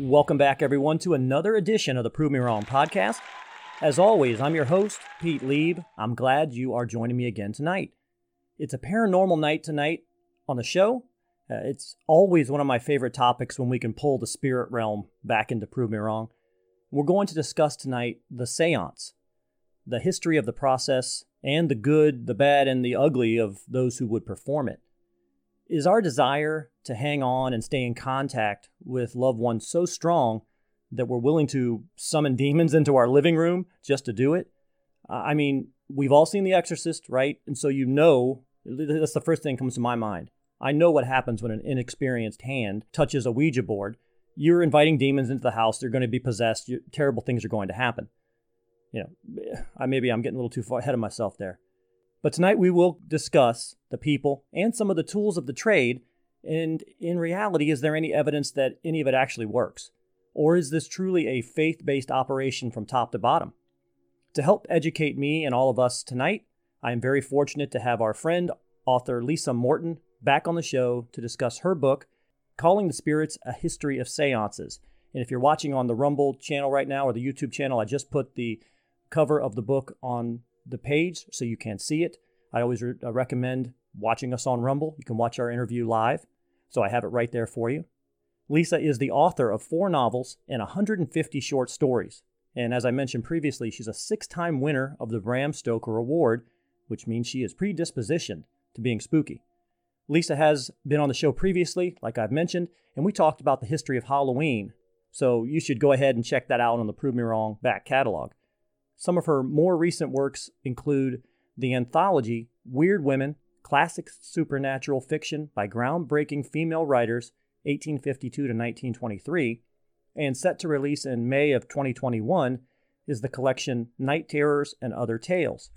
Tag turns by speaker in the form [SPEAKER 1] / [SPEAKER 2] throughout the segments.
[SPEAKER 1] Welcome back, everyone, to another edition of the Prove Me Wrong podcast. As always, I'm your host, Pete Lieb. I'm glad you are joining me again tonight. It's a paranormal night tonight on the show. Uh, it's always one of my favorite topics when we can pull the spirit realm back into Prove Me Wrong. We're going to discuss tonight the seance, the history of the process, and the good, the bad, and the ugly of those who would perform it. Is our desire to hang on and stay in contact with loved ones so strong that we're willing to summon demons into our living room just to do it? I mean, we've all seen The Exorcist, right? And so you know, that's the first thing that comes to my mind. I know what happens when an inexperienced hand touches a Ouija board. You're inviting demons into the house. They're going to be possessed. Terrible things are going to happen. You know, I maybe I'm getting a little too far ahead of myself there. But tonight we will discuss the people and some of the tools of the trade. And in reality, is there any evidence that any of it actually works? Or is this truly a faith based operation from top to bottom? To help educate me and all of us tonight, I am very fortunate to have our friend, author Lisa Morton, back on the show to discuss her book, Calling the Spirits A History of Seances. And if you're watching on the Rumble channel right now or the YouTube channel, I just put the cover of the book on the page so you can see it. I always re- uh, recommend watching us on Rumble. You can watch our interview live, so I have it right there for you. Lisa is the author of four novels and 150 short stories. And as I mentioned previously, she's a six time winner of the Bram Stoker Award, which means she is predispositioned to being spooky. Lisa has been on the show previously, like I've mentioned, and we talked about the history of Halloween. So you should go ahead and check that out on the Prove Me Wrong back catalog. Some of her more recent works include the anthology Weird Women Classic Supernatural Fiction by Groundbreaking Female Writers, 1852 to 1923, and set to release in May of 2021 is the collection Night Terrors and Other Tales.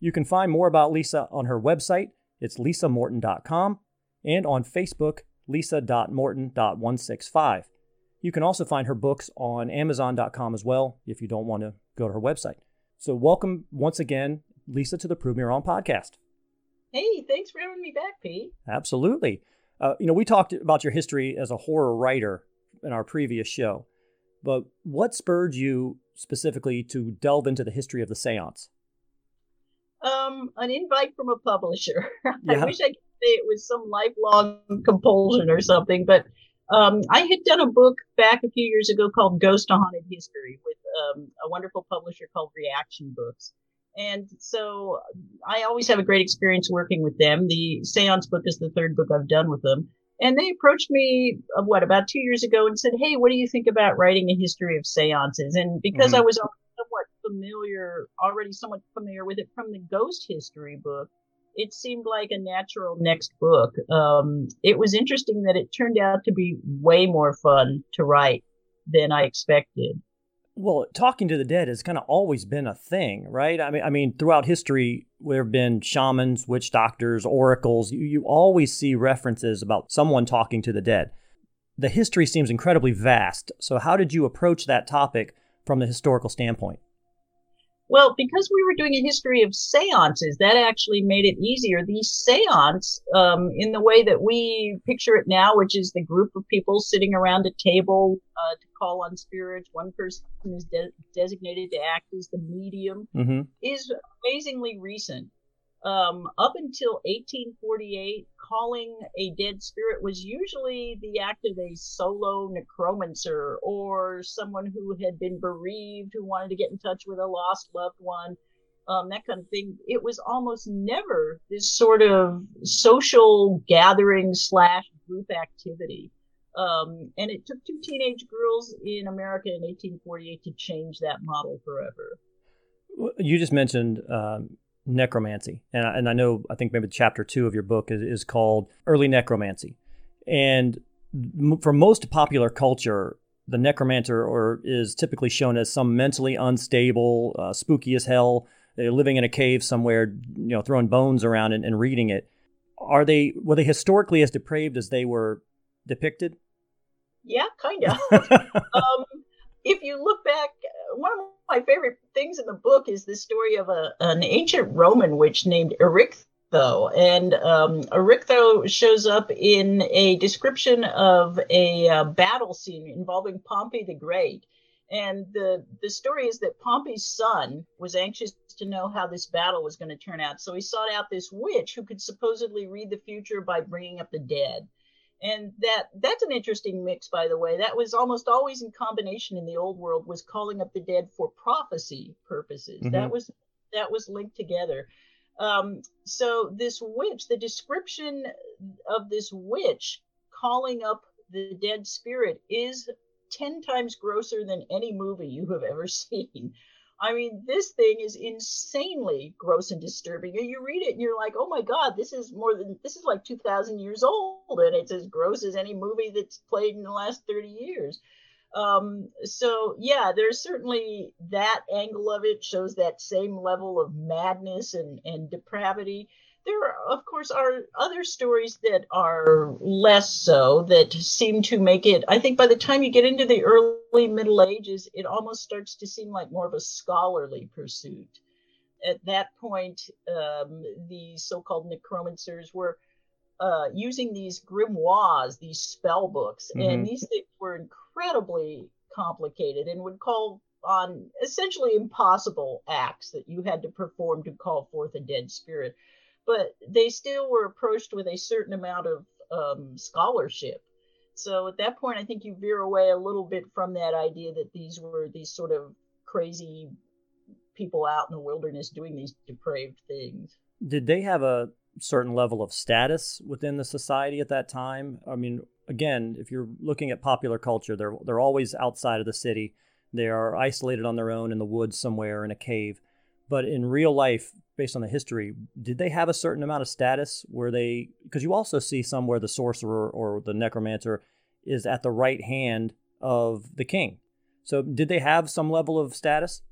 [SPEAKER 1] You can find more about Lisa on her website, it's lisamorton.com, and on Facebook, lisa.morton.165. You can also find her books on Amazon.com as well if you don't want to go to her website. So, welcome once again, Lisa, to the Prove Me Wrong podcast.
[SPEAKER 2] Hey, thanks for having me back, Pete.
[SPEAKER 1] Absolutely. Uh, you know, we talked about your history as a horror writer in our previous show, but what spurred you specifically to delve into the history of the seance?
[SPEAKER 2] Um, an invite from a publisher. Yeah. I wish I could say it was some lifelong compulsion or something, but um, I had done a book back a few years ago called Ghosts A Haunted History with um, a wonderful publisher called Reaktion Books. And so I always have a great experience working with them. The Seance book is the third book I've done with them. And they approached me, uh, what, about two years ago and said, Hey, what do you think about writing a history of seances? And because mm-hmm. I was somewhat familiar, already somewhat familiar with it from the ghost history book, it seemed like a natural next book. Um, it was interesting that it turned out to be way more fun to write than I expected.
[SPEAKER 1] Well, talking to the dead has kind of always been a thing, right? I mean, I mean, throughout history, there have been shamans, witch doctors, oracles. You, you always see references about someone talking to the dead. The history seems incredibly vast. So, how did you approach that topic from the historical standpoint?
[SPEAKER 2] Well, because we were doing a history of seances, that actually made it easier. The seance, um, in the way that we picture it now, which is the group of people sitting around a table uh, to call on spirits, one person is de- designated to act as the medium, mm-hmm. is amazingly recent um, up until 1848, calling a dead spirit was usually the act of a solo necromancer or someone who had been bereaved who wanted to get in touch with a lost loved one, um, that kind of thing. It was almost never this sort of social gathering slash group activity. Um, and it took two teenage girls in America in 1848 to change that model forever.
[SPEAKER 1] You just mentioned um, necromancy. And I, and I know, I think maybe chapter two of your book is, is called Early Necromancy. And for most popular culture, the necromancer or is typically shown as some mentally unstable, uh, spooky as hell, living in a cave somewhere, you know, throwing bones around and, and reading it. Are they were they historically as depraved as they were depicted?
[SPEAKER 2] Yeah, kind of. um, if you look back, one of my favorite things in the book is the story of a an ancient Roman witch named Erichtho. And um, Erichtho shows up in a description of a uh, battle scene involving Pompey the Great. And the, the story is that Pompey's son was anxious to know how this battle was going to turn out. So he sought out this witch who could supposedly read the future by bringing up the dead. And that that's an interesting mix, by the way. That was almost always in combination in the old world was calling up the dead for prophecy purposes. Mm-hmm. That was that was linked together. Um, so this witch, the description of this witch calling up the dead spirit is 10 times grosser than any movie you have ever seen. I mean, this thing is insanely gross and disturbing. And you read it and you're like, oh my God, this is more than, this is like 2,000 years old. And it's as gross as any movie that's played in the last 30 years. Um, so, yeah, there's certainly that angle of it shows that same level of madness and, and depravity there, of course, are other stories that are less so that seem to make it. I think by the time you get into the early Middle Ages, it almost starts to seem like more of a scholarly pursuit. At that point, um, the so called necromancers were uh, using these grimoires, these spell books, mm-hmm. and these things were incredibly complicated and would call on essentially impossible acts that you had to perform to call forth a dead spirit but they still were approached with a certain amount of um, scholarship. So at that point, I think you veer away a little bit from that idea that these were these sort of crazy people out in the wilderness doing these depraved things.
[SPEAKER 1] Did they have a certain level of status within the society at that time? I mean, again, if you're looking at popular culture, they're they're always outside of the city. They are isolated on their own in the woods somewhere in a cave. But in real life, based on the history, did they have a certain amount of status where they, because you also see somewhere the sorcerer or the necromancer is at the right hand of the king. So did they have some level of status?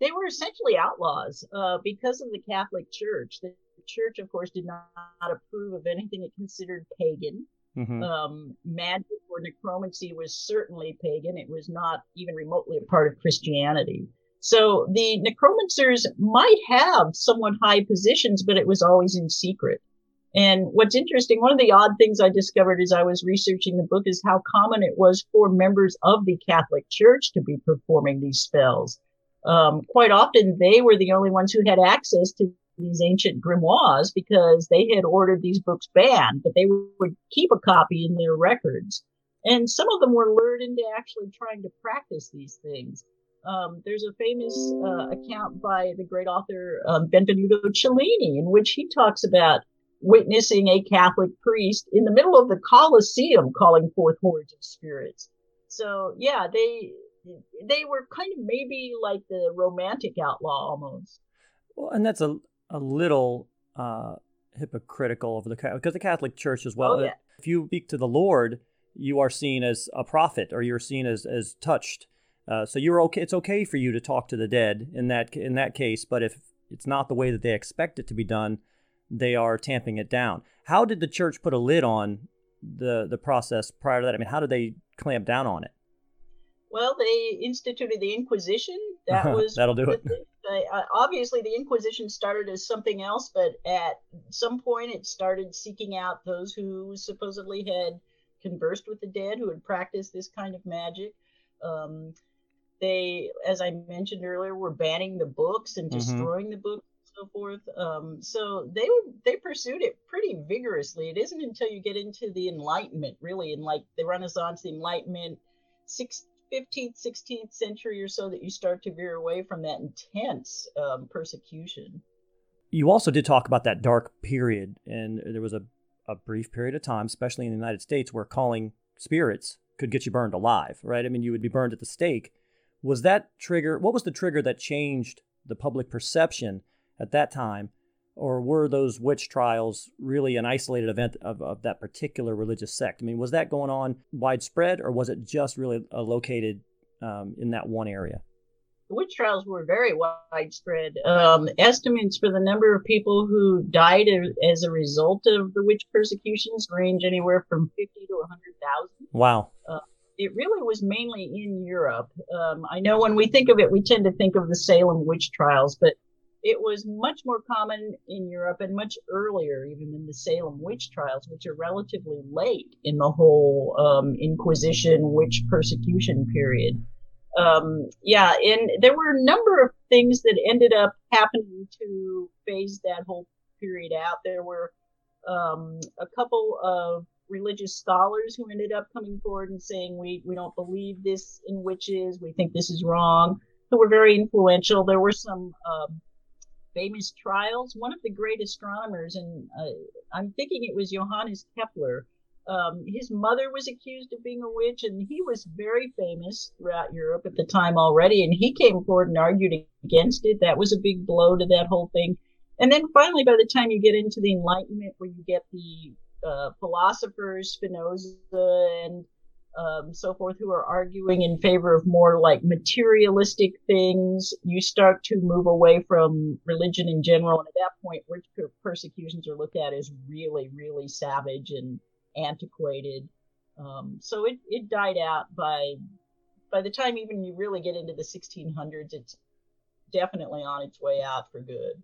[SPEAKER 2] They were essentially outlaws uh, because of the Catholic Church. The church, of course, did not approve of anything it considered pagan. Mm-hmm. Um, magic or necromancy was certainly pagan. It was not even remotely a part of Christianity. So the necromancers might have somewhat high positions, but it was always in secret. And what's interesting, one of the odd things I discovered as I was researching the book is how common it was for members of the Catholic Church to be performing these spells. Um, quite often, they were the only ones who had access to these ancient grimoires because they had ordered these books banned, but they would keep a copy in their records. And some of them were lured into actually trying to practice these things. Um, there's a famous uh, account by the great author um, Benvenuto Cellini, in which he talks about witnessing a Catholic priest in the middle of the Colosseum calling forth hordes of spirits. So yeah, they they were kind of maybe like the romantic outlaw almost.
[SPEAKER 1] Well, and that's a a little uh, hypocritical of the because the Catholic Church as well.
[SPEAKER 2] Oh, yeah.
[SPEAKER 1] If you speak to the Lord, you are seen as a prophet, or you're seen as as touched uh, so you're okay. It's okay for you to talk to the dead in that in that case, but if it's not the way that they expect it to be done, they are tamping it down. How did the church put a lid on the the process prior to that? I mean, how did they clamp down on it?
[SPEAKER 2] Well, they instituted the Inquisition. That was
[SPEAKER 1] that'll do it.
[SPEAKER 2] Uh, obviously, the Inquisition started as something else, but at some point, it started seeking out those who supposedly had conversed with the dead, who had practiced this kind of magic. Um, they, as I mentioned earlier, were banning the books and mm-hmm. destroying mm-hmm. the books and so forth. Um, so they they pursued it pretty vigorously. It isn't until you get into the Enlightenment, really, in like the Renaissance, the Enlightenment, six, 15th, 16th century or so, that you start to veer away from that intense um, persecution.
[SPEAKER 1] You also did talk about that dark period, and there was a, a brief period of time, especially in the United States, where calling spirits could get you burned alive, right? I mean, you would be burned at the stake was that trigger? What was the trigger that changed the public perception at that time? Or were those witch trials really an isolated event of, of that particular religious sect? I mean, was that going on widespread, or was it just really uh, located um, in that one area?
[SPEAKER 2] The witch trials were very widespread. Um, estimates for the number of people who died as a result of the witch persecutions range anywhere from 50 to 100,000.
[SPEAKER 1] Wow.
[SPEAKER 2] Uh, it really was mainly in Europe. Um, I know when we think of it, we tend to think of the Salem witch trials, but it was much more common in Europe and much earlier, even than the Salem witch trials, which are relatively late in the whole um, Inquisition witch persecution period. Um, yeah, and there were a number of things that ended up happening to phase that whole period out. There were um, a couple of religious scholars who ended up coming forward and saying, we, we don't believe this in witches. We think this is wrong, who were very influential. There were some um, famous trials. One of the great astronomers, and uh, I'm thinking it was Johannes Kepler, um, his mother was accused of being a witch, and he was very famous throughout Europe at the time already. And he came forward and argued against it. That was a big blow to that whole thing. And then finally, by the time you get into the Enlightenment, where you get the uh, philosophers, Spinoza and um, so forth, who are arguing in favor of more like materialistic things, you start to move away from religion in general. And at that point, witch persecutions are looked at as really, really savage and antiquated. Um, so it, it died out by by the time even you really get into the 1600s. It's definitely on its way out for good.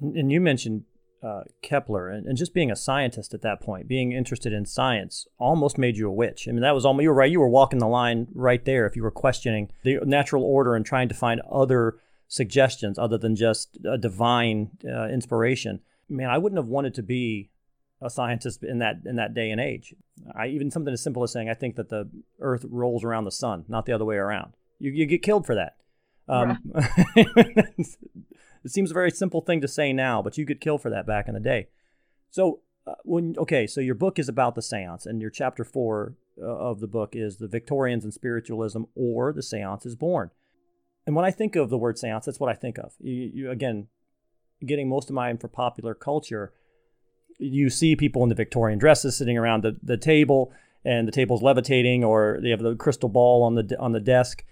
[SPEAKER 1] And, and you mentioned uh, Kepler, and, and, just being a scientist at that point, being interested in science, almost made you a witch. I mean, that was almost you were right. You were walking the line right there. If you were questioning the natural order and trying to find other suggestions other than just a divine uh, inspiration, man, I wouldn't have wanted to be a scientist in that in that day and age. I even something as simple as saying I think that the Earth rolls around the sun, not the other way around. You you get killed for that. Um, right. It seems a very simple thing to say now, but you could kill for that back in the day. So, uh, when okay, so your book is about the séance, and your chapter four uh, of the book is the Victorians and spiritualism, or the séance is born. And when I think of the word séance, that's what I think of. You, you again, getting most of mine for popular culture. You see people in the Victorian dresses sitting around the, the table, and the table's levitating, or they have the crystal ball on the on the desk.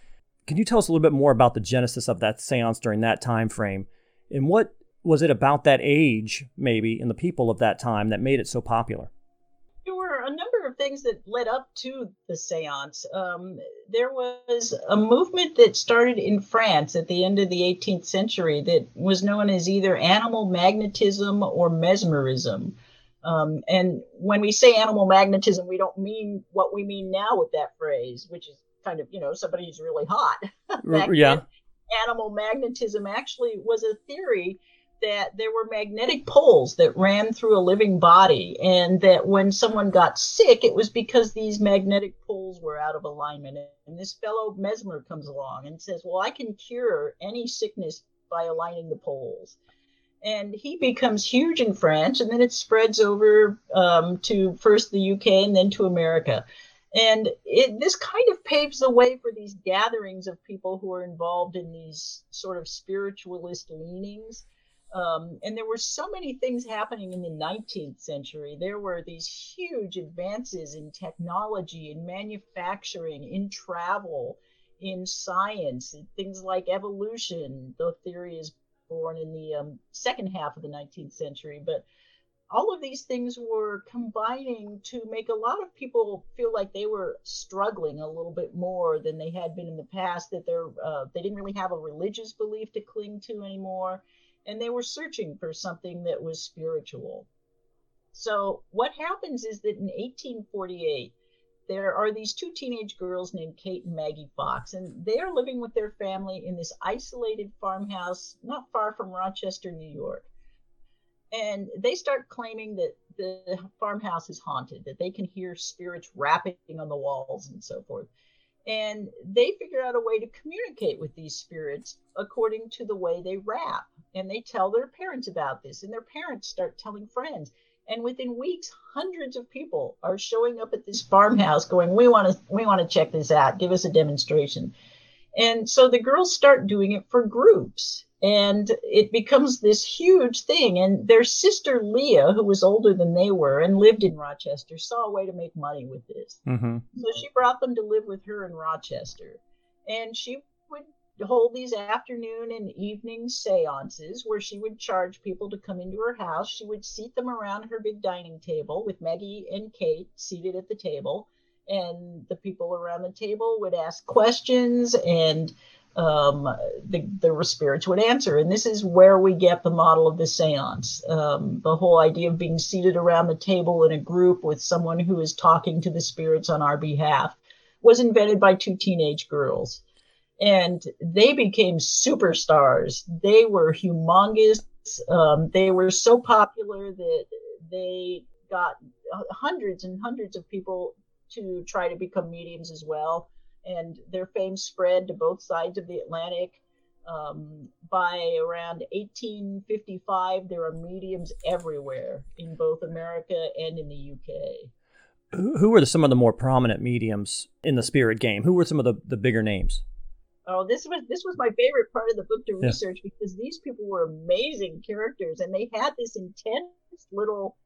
[SPEAKER 1] Can you tell us a little bit more about the genesis of that séance during that time frame? And what was it about that age, maybe, and the people of that time that made it so popular?
[SPEAKER 2] There were a number of things that led up to the seance. Um, there was a movement that started in France at the end of the 18th century that was known as either animal magnetism or mesmerism. Um, and when we say animal magnetism, we don't mean what we mean now with that phrase, which is kind of, you know, somebody who's really hot.
[SPEAKER 1] yeah.
[SPEAKER 2] Then, animal magnetism actually was a theory that there were magnetic poles that ran through a living body, and that when someone got sick, it was because these magnetic poles were out of alignment. And this fellow Mesmer comes along and says, Well, I can cure any sickness by aligning the poles. And he becomes huge in France, and then it spreads over um, to first the UK and then to America. And it, this kind of paves the way for these gatherings of people who are involved in these sort of spiritualist leanings. Um, and there were so many things happening in the 19th century. There were these huge advances in technology, in manufacturing, in travel, in science, things like evolution. The theory is born in the um, second half of the 19th century, but all of these things were combining to make a lot of people feel like they were struggling a little bit more than they had been in the past that they're uh, they didn't really have a religious belief to cling to anymore and they were searching for something that was spiritual. So what happens is that in 1848 there are these two teenage girls named Kate and Maggie Fox, and they are living with their family in this isolated farmhouse not far from Rochester, New York and they start claiming that the farmhouse is haunted, that they can hear spirits rapping on the walls and so forth. And they figure out a way to communicate with these spirits according to the way they rap. And they tell their parents about this, and their parents start telling friends. And within weeks, hundreds of people are showing up at this farmhouse going, We want to we want to check this out. Give us a demonstration. And so the girls start doing it for groups and it becomes this huge thing. And their sister Leah, who was older than they were and lived in Rochester, saw a way to make money with this. Mm-hmm. So she brought them to live with her in Rochester. And she would hold these afternoon and evening seances where she would charge people to come into her house. She would seat them around her big dining table with Maggie and Kate seated at the table. And the people around the table would ask questions and um, the, the spirits would answer. And this is where we get the model of the seance. Um, the whole idea of being seated around the table in a group with someone who is talking to the spirits on our behalf was invented by two teenage girls. And they became superstars. They were humongous. Um, they were so popular that they got hundreds and hundreds of people to try to become mediums as well and their fame spread to both sides of the Atlantic. Um, by around 1855, there are mediums everywhere in both America and in the UK.
[SPEAKER 1] Who were some of the more prominent mediums in the spirit game? Who were some of the, the bigger names?
[SPEAKER 2] Oh, this was this was my favorite part of the book to research yeah. because these people were amazing characters and they had this intense little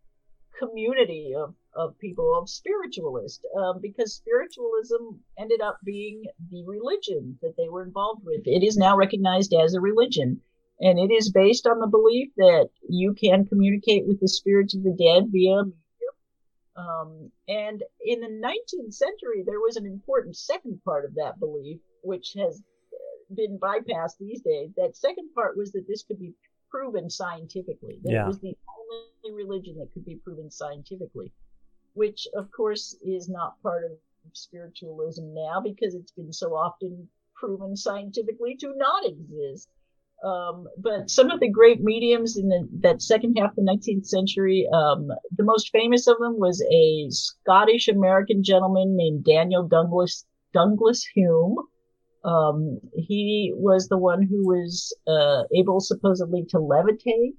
[SPEAKER 2] community of, of people of spiritualists um, because spiritualism ended up being the religion that they were involved with. It is now recognized as a religion. And it is based on the belief that you can communicate with the spirits of the dead via medium. Um, and in the 19th century, there was an important second part of that belief, which has been bypassed these days. That second part was that this could be proven scientifically. That yeah. it was the only religion that could be proven scientifically, which of course is not part of spiritualism now because it's been so often proven scientifically to not exist. Um, but some of the great mediums in the, that second half of the 19th century, um, the most famous of them was a Scottish American gentleman named Daniel Douglas, Douglas Home, um, he was the one who was uh, able supposedly to levitate.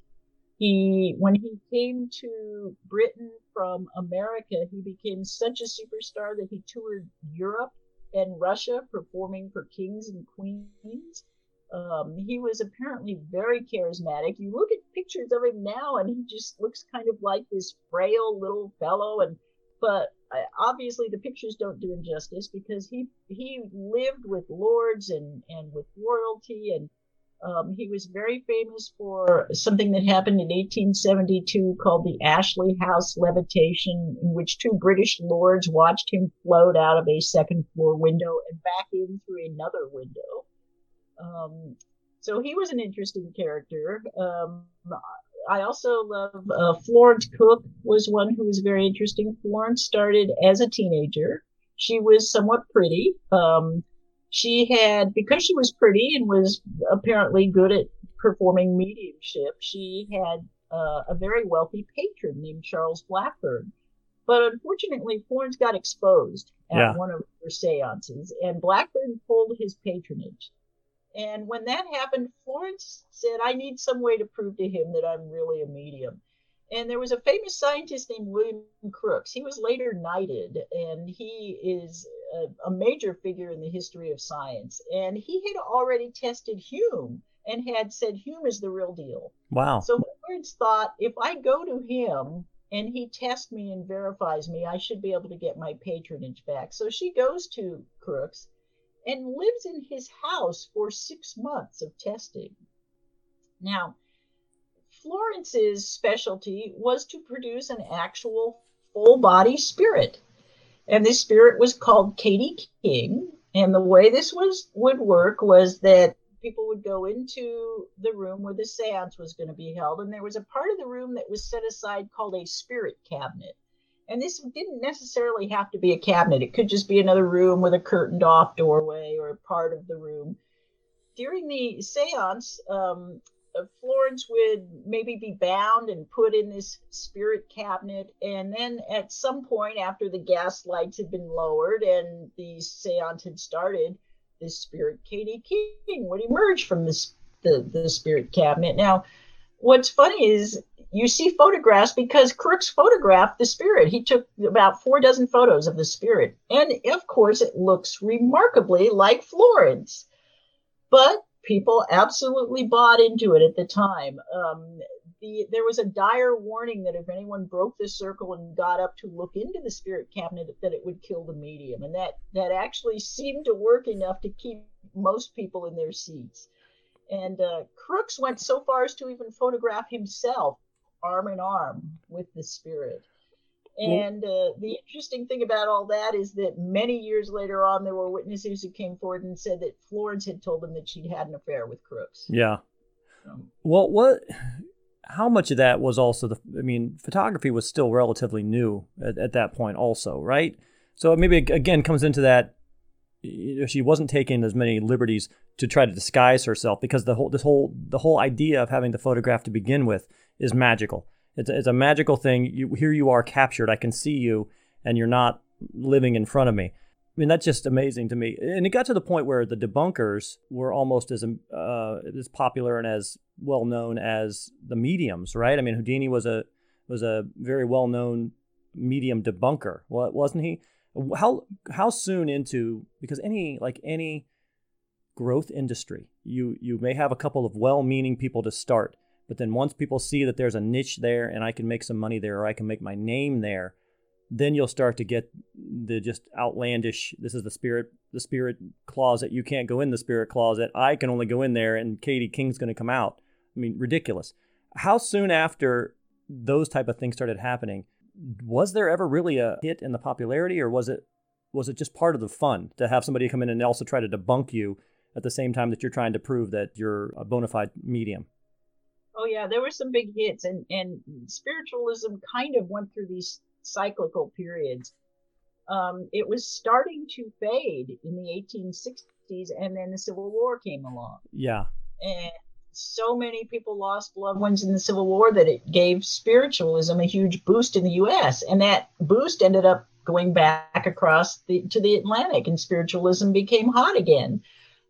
[SPEAKER 2] He, when he came to Britain from America, he became such a superstar that he toured Europe and Russia performing for kings and queens. Um, he was apparently very charismatic. You look at pictures of him now, and he just looks kind of like this frail little fellow. And but obviously the pictures don't do him justice because he he lived with lords and and with royalty and um, he was very famous for something that happened in 1872 called the Ashley House levitation, in which two British lords watched him float out of a second floor window and back in through another window. Um, so he was an interesting character. Um, I also love uh, Florence Cook was one who was very interesting. Florence started as a teenager. She was somewhat pretty. Um, she had because she was pretty and was apparently good at performing mediumship. She had uh, a very wealthy patron named Charles Blackburn. But unfortunately, Florence got exposed at yeah. one of her seances, and Blackburn pulled his patronage. And when that happened, Florence said, I need some way to prove to him that I'm really a medium. And there was a famous scientist named William Crookes. He was later knighted, and he is a, a major figure in the history of science. And he had already tested Home and had said Home is the real deal.
[SPEAKER 1] Wow.
[SPEAKER 2] So Florence thought, if I go to him and he tests me and verifies me, I should be able to get my patronage back. So she goes to Crookes and lives in his house for six months of testing. Now, Florence's specialty was to produce an actual full body spirit. And this spirit was called Katie King. And the way this was would work was that people would go into the room where the seance was going to be held, and there was a part of the room that was set aside called a spirit cabinet. And this didn't necessarily have to be a cabinet. It could just be another room with a curtained off doorway or a part of the room. During the seance, um, Florence would maybe be bound and put in this spirit cabinet. And then at some point, after the gas lights had been lowered and the seance had started, this spirit Katie King would emerge from this, the, the spirit cabinet. Now, what's funny is you see photographs because Crookes photographed the spirit. He took about four dozen photos of the spirit. And of course, it looks remarkably like Florence. But people absolutely bought into it at the time. Um, the, there was a dire warning that if anyone broke the circle and got up to look into the spirit cabinet, that it would kill the medium. And that, that actually seemed to work enough to keep most people in their seats. And uh, Crookes went so far as to even photograph himself arm in arm with the spirit. And uh, the interesting thing about all that is that many years later on, there were witnesses who came forward and said that Florence had told them that she'd had an affair with Crookes.
[SPEAKER 1] Yeah. well, what? How much of that was also the? I mean, photography was still relatively new at, at that point, also, right? So maybe again comes into that. She wasn't taking as many liberties to try to disguise herself because the whole this whole the whole idea of having the photograph to begin with is magical. It's a, it's a magical thing. You, here you are captured. I can see you, and you're not living in front of me. I mean, that's just amazing to me. And it got to the point where the debunkers were almost as uh, as popular and as well known as the mediums, right? I mean, Houdini was a was a very well known medium debunker, wasn't he? How how soon into because any like any growth industry, you you may have a couple of well meaning people to start, but then once people see that there's a niche there and I can make some money there or I can make my name there, then you'll start to get the just outlandish this is the spirit the spirit closet. You can't go in the spirit closet. I can only go in there and Katie King's going to come out. I mean, ridiculous. How soon after those type of things started happening, was there ever really a hit in the popularity or was it was it just part of the fun to have somebody come in and also try to debunk you at the same time that you're trying to prove that you're a bona fide medium?
[SPEAKER 2] Oh yeah, there were some big hits, and and spiritualism kind of went through these cyclical periods. Um, it was starting to fade in the 1860s, and then the Civil War came along.
[SPEAKER 1] Yeah,
[SPEAKER 2] and so many people lost loved ones in the Civil War that it gave spiritualism a huge boost in the U.S., and that boost ended up going back across the, to the Atlantic, and spiritualism became hot again.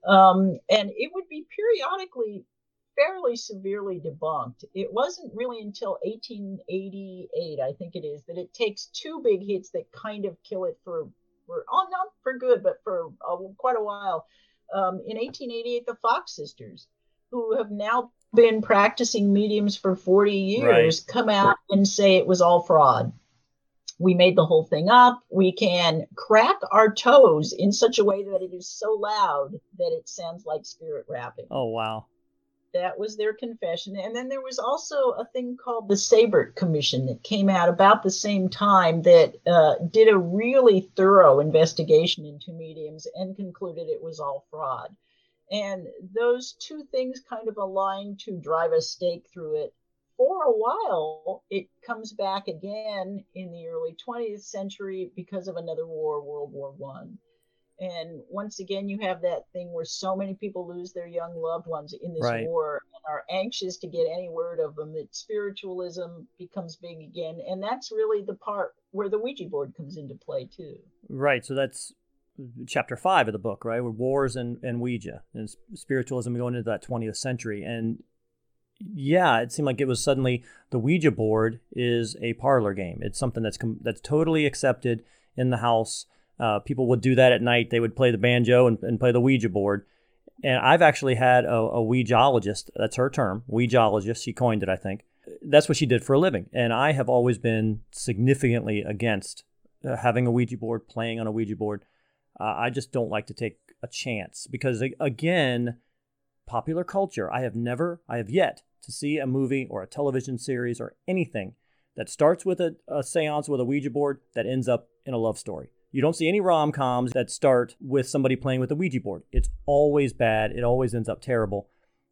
[SPEAKER 2] Um, and it would be periodically fairly severely debunked. It wasn't really until 1888, I think it is, that it takes two big hits that kind of kill it for, for oh, not for good, but for uh, quite a while. Um, in 1888, the Fox sisters, who have now been practicing mediums for 40 years, right. come out and say it was all fraud. We made the whole thing up. We can crack our toes in such a way that it is so loud that it sounds like spirit rapping.
[SPEAKER 1] Oh, wow.
[SPEAKER 2] That was their confession. And then there was also a thing called the Seybert Commission that came out about the same time that uh, did a really thorough investigation into mediums and concluded it was all fraud. And those two things kind of aligned to drive a stake through it. For a while, it comes back again in the early 20th century because of another war, World War One. And once again, you have that thing where so many people lose their young loved ones in this right. war and are anxious to get any word of them that spiritualism becomes big again. And that's really the part where the Ouija board comes into play, too.
[SPEAKER 1] Right. So that's chapter five of the book, right? With wars and, and Ouija and spiritualism going into that 20th century. And yeah, it seemed like it was suddenly the Ouija board is a parlor game. It's something that's com- that's totally accepted in the house. Uh, people would do that at night. They would play the banjo and, and play the Ouija board. And I've actually had a, a Ouijaologist, that's her term, Ouijaologist. She coined it, I think. That's what she did for a living. And I have always been significantly against uh, having a Ouija board, playing on a Ouija board. Uh, I just don't like to take a chance because, again, popular culture, I have never, I have yet to see a movie or a television series or anything that starts with a, a seance with a Ouija board that ends up in a love story. You don't see any rom coms that start with somebody playing with a Ouija board. It's always bad. It always ends up terrible.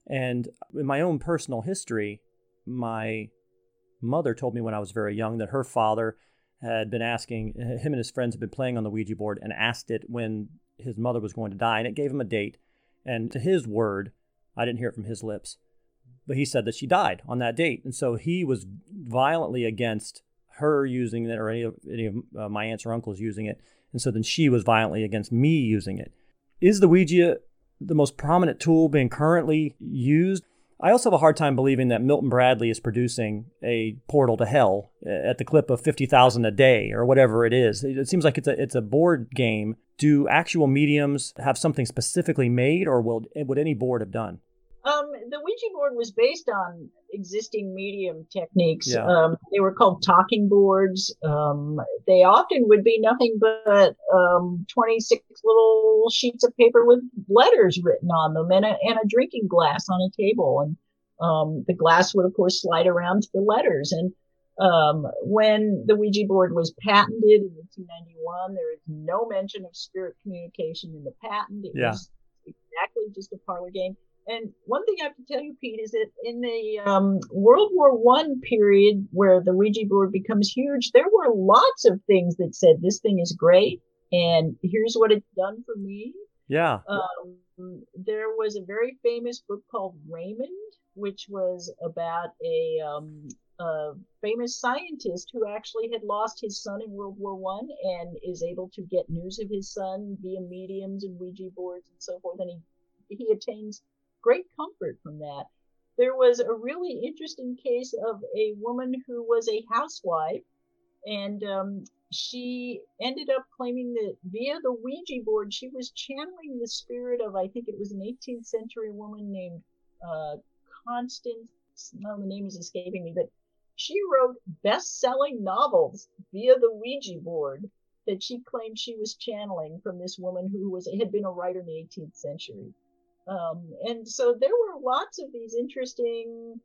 [SPEAKER 1] And in my own personal history, my mother told me when I was very young that her father had been asking, him and his friends had been playing on the Ouija board and asked it when his mother was going to die. And it gave him a date. And to his word, I didn't hear it from his lips, but he said that she died on that date. And so he was violently against her using it or any of, any of uh, my aunts or uncles using it. And so then she was violently against me using it. Is the Ouija the most prominent tool being currently used? I also have a hard time believing that Milton Bradley is producing a portal to hell uh, at the clip of 50,000 a day or whatever it is. It seems like it's a it's a board game. Do actual mediums have something specifically made or will would any board have done?
[SPEAKER 2] Um, the Ouija board was based on existing medium techniques. Yeah. Um, they were called talking boards. Um, they often would be nothing but um, 26 little sheets of paper with letters written on them and a, and a drinking glass on a table. And um, the glass would, of course, slide around to the letters. And Um, when the Ouija board was patented in 1891, there is no mention of spirit communication in the patent. It yeah. was exactly just a parlor game. And one thing I have to tell you, Pete, is that in the um, World War One period, where the Ouija board becomes huge, there were lots of things that said this thing is great, and here's what it's done for me.
[SPEAKER 1] Yeah.
[SPEAKER 2] Um, there was a very famous book called Raymond, which was about a, um, a famous scientist who actually had lost his son in World War One and is able to get news of his son via mediums and Ouija boards and so forth, and he he attains great comfort from that. There was a really interesting case of a woman who was a housewife, and um, she ended up claiming that via the Ouija board, she was channeling the spirit of, I think it was an 18th century woman named uh, Constance. No, the name is escaping me, but she wrote best selling novels via the Ouija board that she claimed she was channeling from this woman who was had been a writer in the 18th century. Um, and so there were lots of these interesting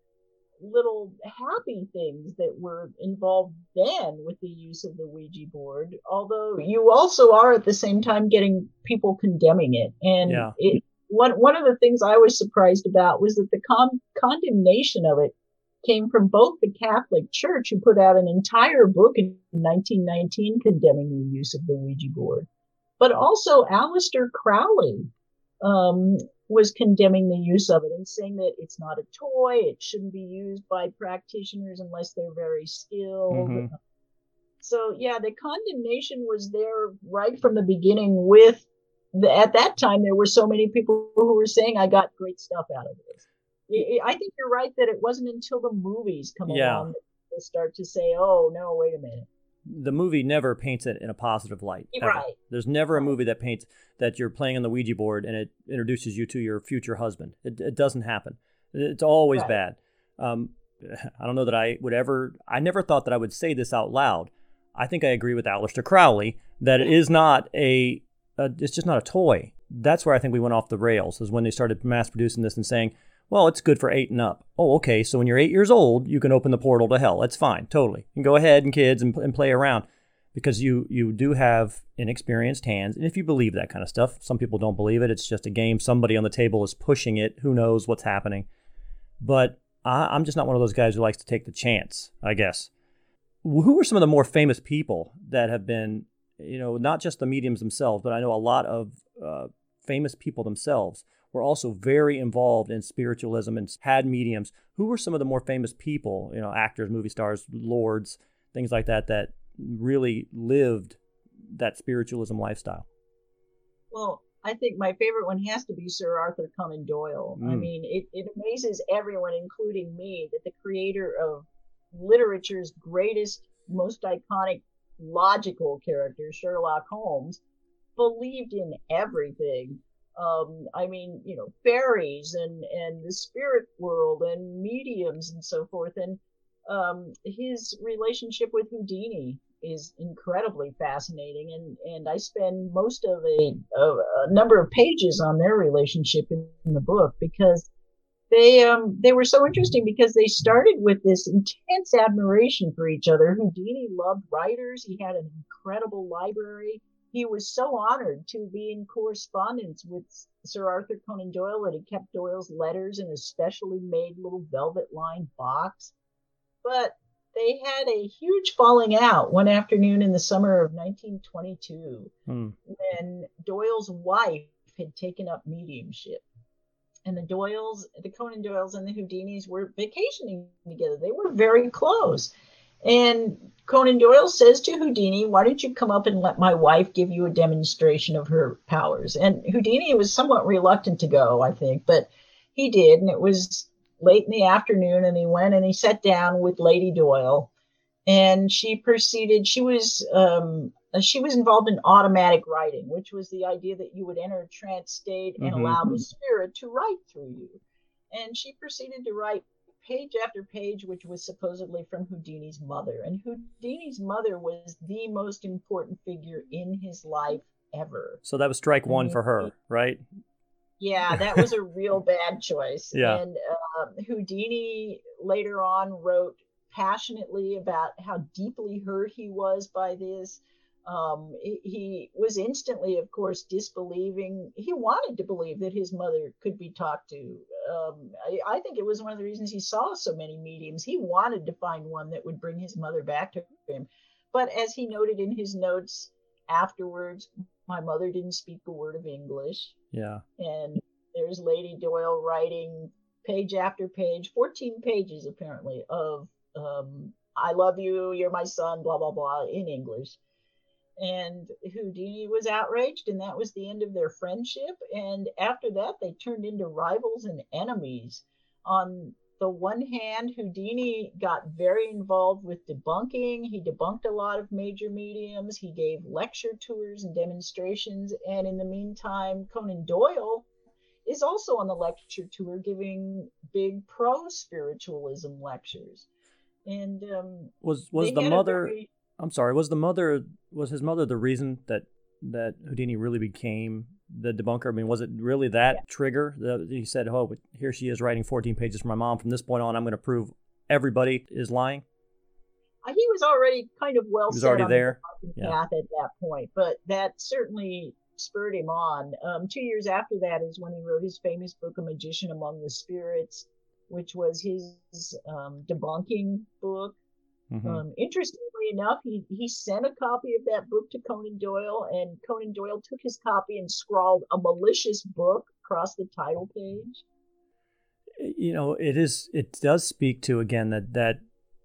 [SPEAKER 2] little happy things that were involved then with the use of the Ouija board, although you also are at the same time getting people condemning it. And yeah. it, one, one of the things I was surprised about was that the con- condemnation of it came from both the Catholic Church, who put out an entire book in 1919 condemning the use of the Ouija board, but also Aleister Crowley, um, was condemning the use of it and saying that it's not a toy, it shouldn't be used by practitioners unless they're very skilled. Mm-hmm. So yeah, the condemnation was there right from the beginning with the, at that time there were so many people who were saying I got great stuff out of this. I think you're right that it wasn't until the movies come yeah. along that people start to say, "Oh no, wait a minute."
[SPEAKER 1] The movie never paints it in a positive light. Ever. Right. There's never a movie that paints that you're playing on the Ouija board and it introduces you to your future husband. It, it doesn't happen. It's always right. bad. Um, I don't know that I would ever. I never thought that I would say this out loud. I think I agree with Aleister Crowley that it is not a, a. It's just not a toy. That's where I think we went off the rails. Is when they started mass producing this and saying, well, it's good for eight and up. Oh, okay. So when you're eight years old, you can open the portal to hell. That's fine, totally. You can go ahead and kids and, and play around because you you do have inexperienced hands. And if you believe that kind of stuff, some people don't believe it. It's just a game. Somebody on the table is pushing it. Who knows what's happening? But I, I'm just not one of those guys who likes to take the chance. I guess. Who are some of the more famous people that have been, you know, not just the mediums themselves, but I know a lot of uh, famous people themselves were also very involved in spiritualism and had mediums. Who were some of the more famous people, you know, actors, movie stars, lords, things like that, that really lived that spiritualism lifestyle?
[SPEAKER 2] Well, I think my favorite one has to be Sir Arthur Conan Doyle. Mm. I mean, it, it amazes everyone, including me, that the creator of literature's greatest, most iconic logical character, Sherlock Holmes, believed in everything um, I mean, you know, fairies and and the spirit world and mediums and so forth. And um, his relationship with Houdini is incredibly fascinating, and and I spend most of a, a, a number of pages on their relationship in, in the book because they um they were so interesting because they started with this intense admiration for each other. Houdini loved writers; he had an incredible library he was so honored to be in correspondence with Sir Arthur Conan Doyle that he kept Doyle's letters in a specially made little velvet lined box. But they had a huge falling out one afternoon in the summer of 1922 hmm. when Doyle's wife had taken up mediumship. And the Doyles, the Conan Doyles and the Houdinis were vacationing together. They were very close. And Conan Doyle says to Houdini, Why don't you come up and let my wife give you a demonstration of her powers? And Houdini was somewhat reluctant to go, I think, but he did. And it was late in the afternoon, and he went and he sat down with Lady Doyle. And she proceeded, she was um, she was involved in automatic writing, which was the idea that you would enter a trance state and mm-hmm. allow the spirit to write through you. And she proceeded to write page after page, which was supposedly from Houdini's mother. And Houdini's mother was the most important figure in his life ever.
[SPEAKER 1] So that was strike one for her, right?
[SPEAKER 2] Yeah, that was a real bad choice.
[SPEAKER 1] Yeah.
[SPEAKER 2] And uh, Houdini later on wrote passionately about how deeply hurt he was by this. Um, he, he, was instantly, of course, disbelieving. He wanted to believe that his mother could be talked to. Um, I, I, think it was one of the reasons he saw so many mediums. He wanted to find one that would bring his mother back to him. But as he noted in his notes afterwards, my mother didn't speak a word of English.
[SPEAKER 1] Yeah.
[SPEAKER 2] And there's Lady Doyle writing page after page, 14 pages apparently, of um, I love you, you're my son, blah, blah, blah, in English. And Houdini was outraged, and that was the end of their friendship. And after that, they turned into rivals and enemies. On the one hand, Houdini got very involved with debunking. He debunked a lot of major mediums. He gave lecture tours and demonstrations. And in the meantime, Conan Doyle is also on the lecture tour giving big pro spiritualism lectures. And um,
[SPEAKER 1] was was the mother? Very, I'm sorry. Was the mother? Was his mother the reason that that Houdini really became the debunker? I mean, was it really that yeah. trigger that he said, "Oh, here she is writing 14 pages for my mom. From this point on, I'm going to prove everybody is lying."
[SPEAKER 2] Uh, he was already kind of well.
[SPEAKER 1] He was already there.
[SPEAKER 2] The yeah. path at that point, but that certainly spurred him on. Um, two years after that is when he wrote his famous book, A Magician Among the Spirits, which was his um, debunking book. Mm-hmm. Um, interestingly enough, he, he sent a copy of that book to Conan Doyle, and Conan Doyle took his copy and scrawled a malicious book across the title page.
[SPEAKER 1] You know, it is. It does speak to again that that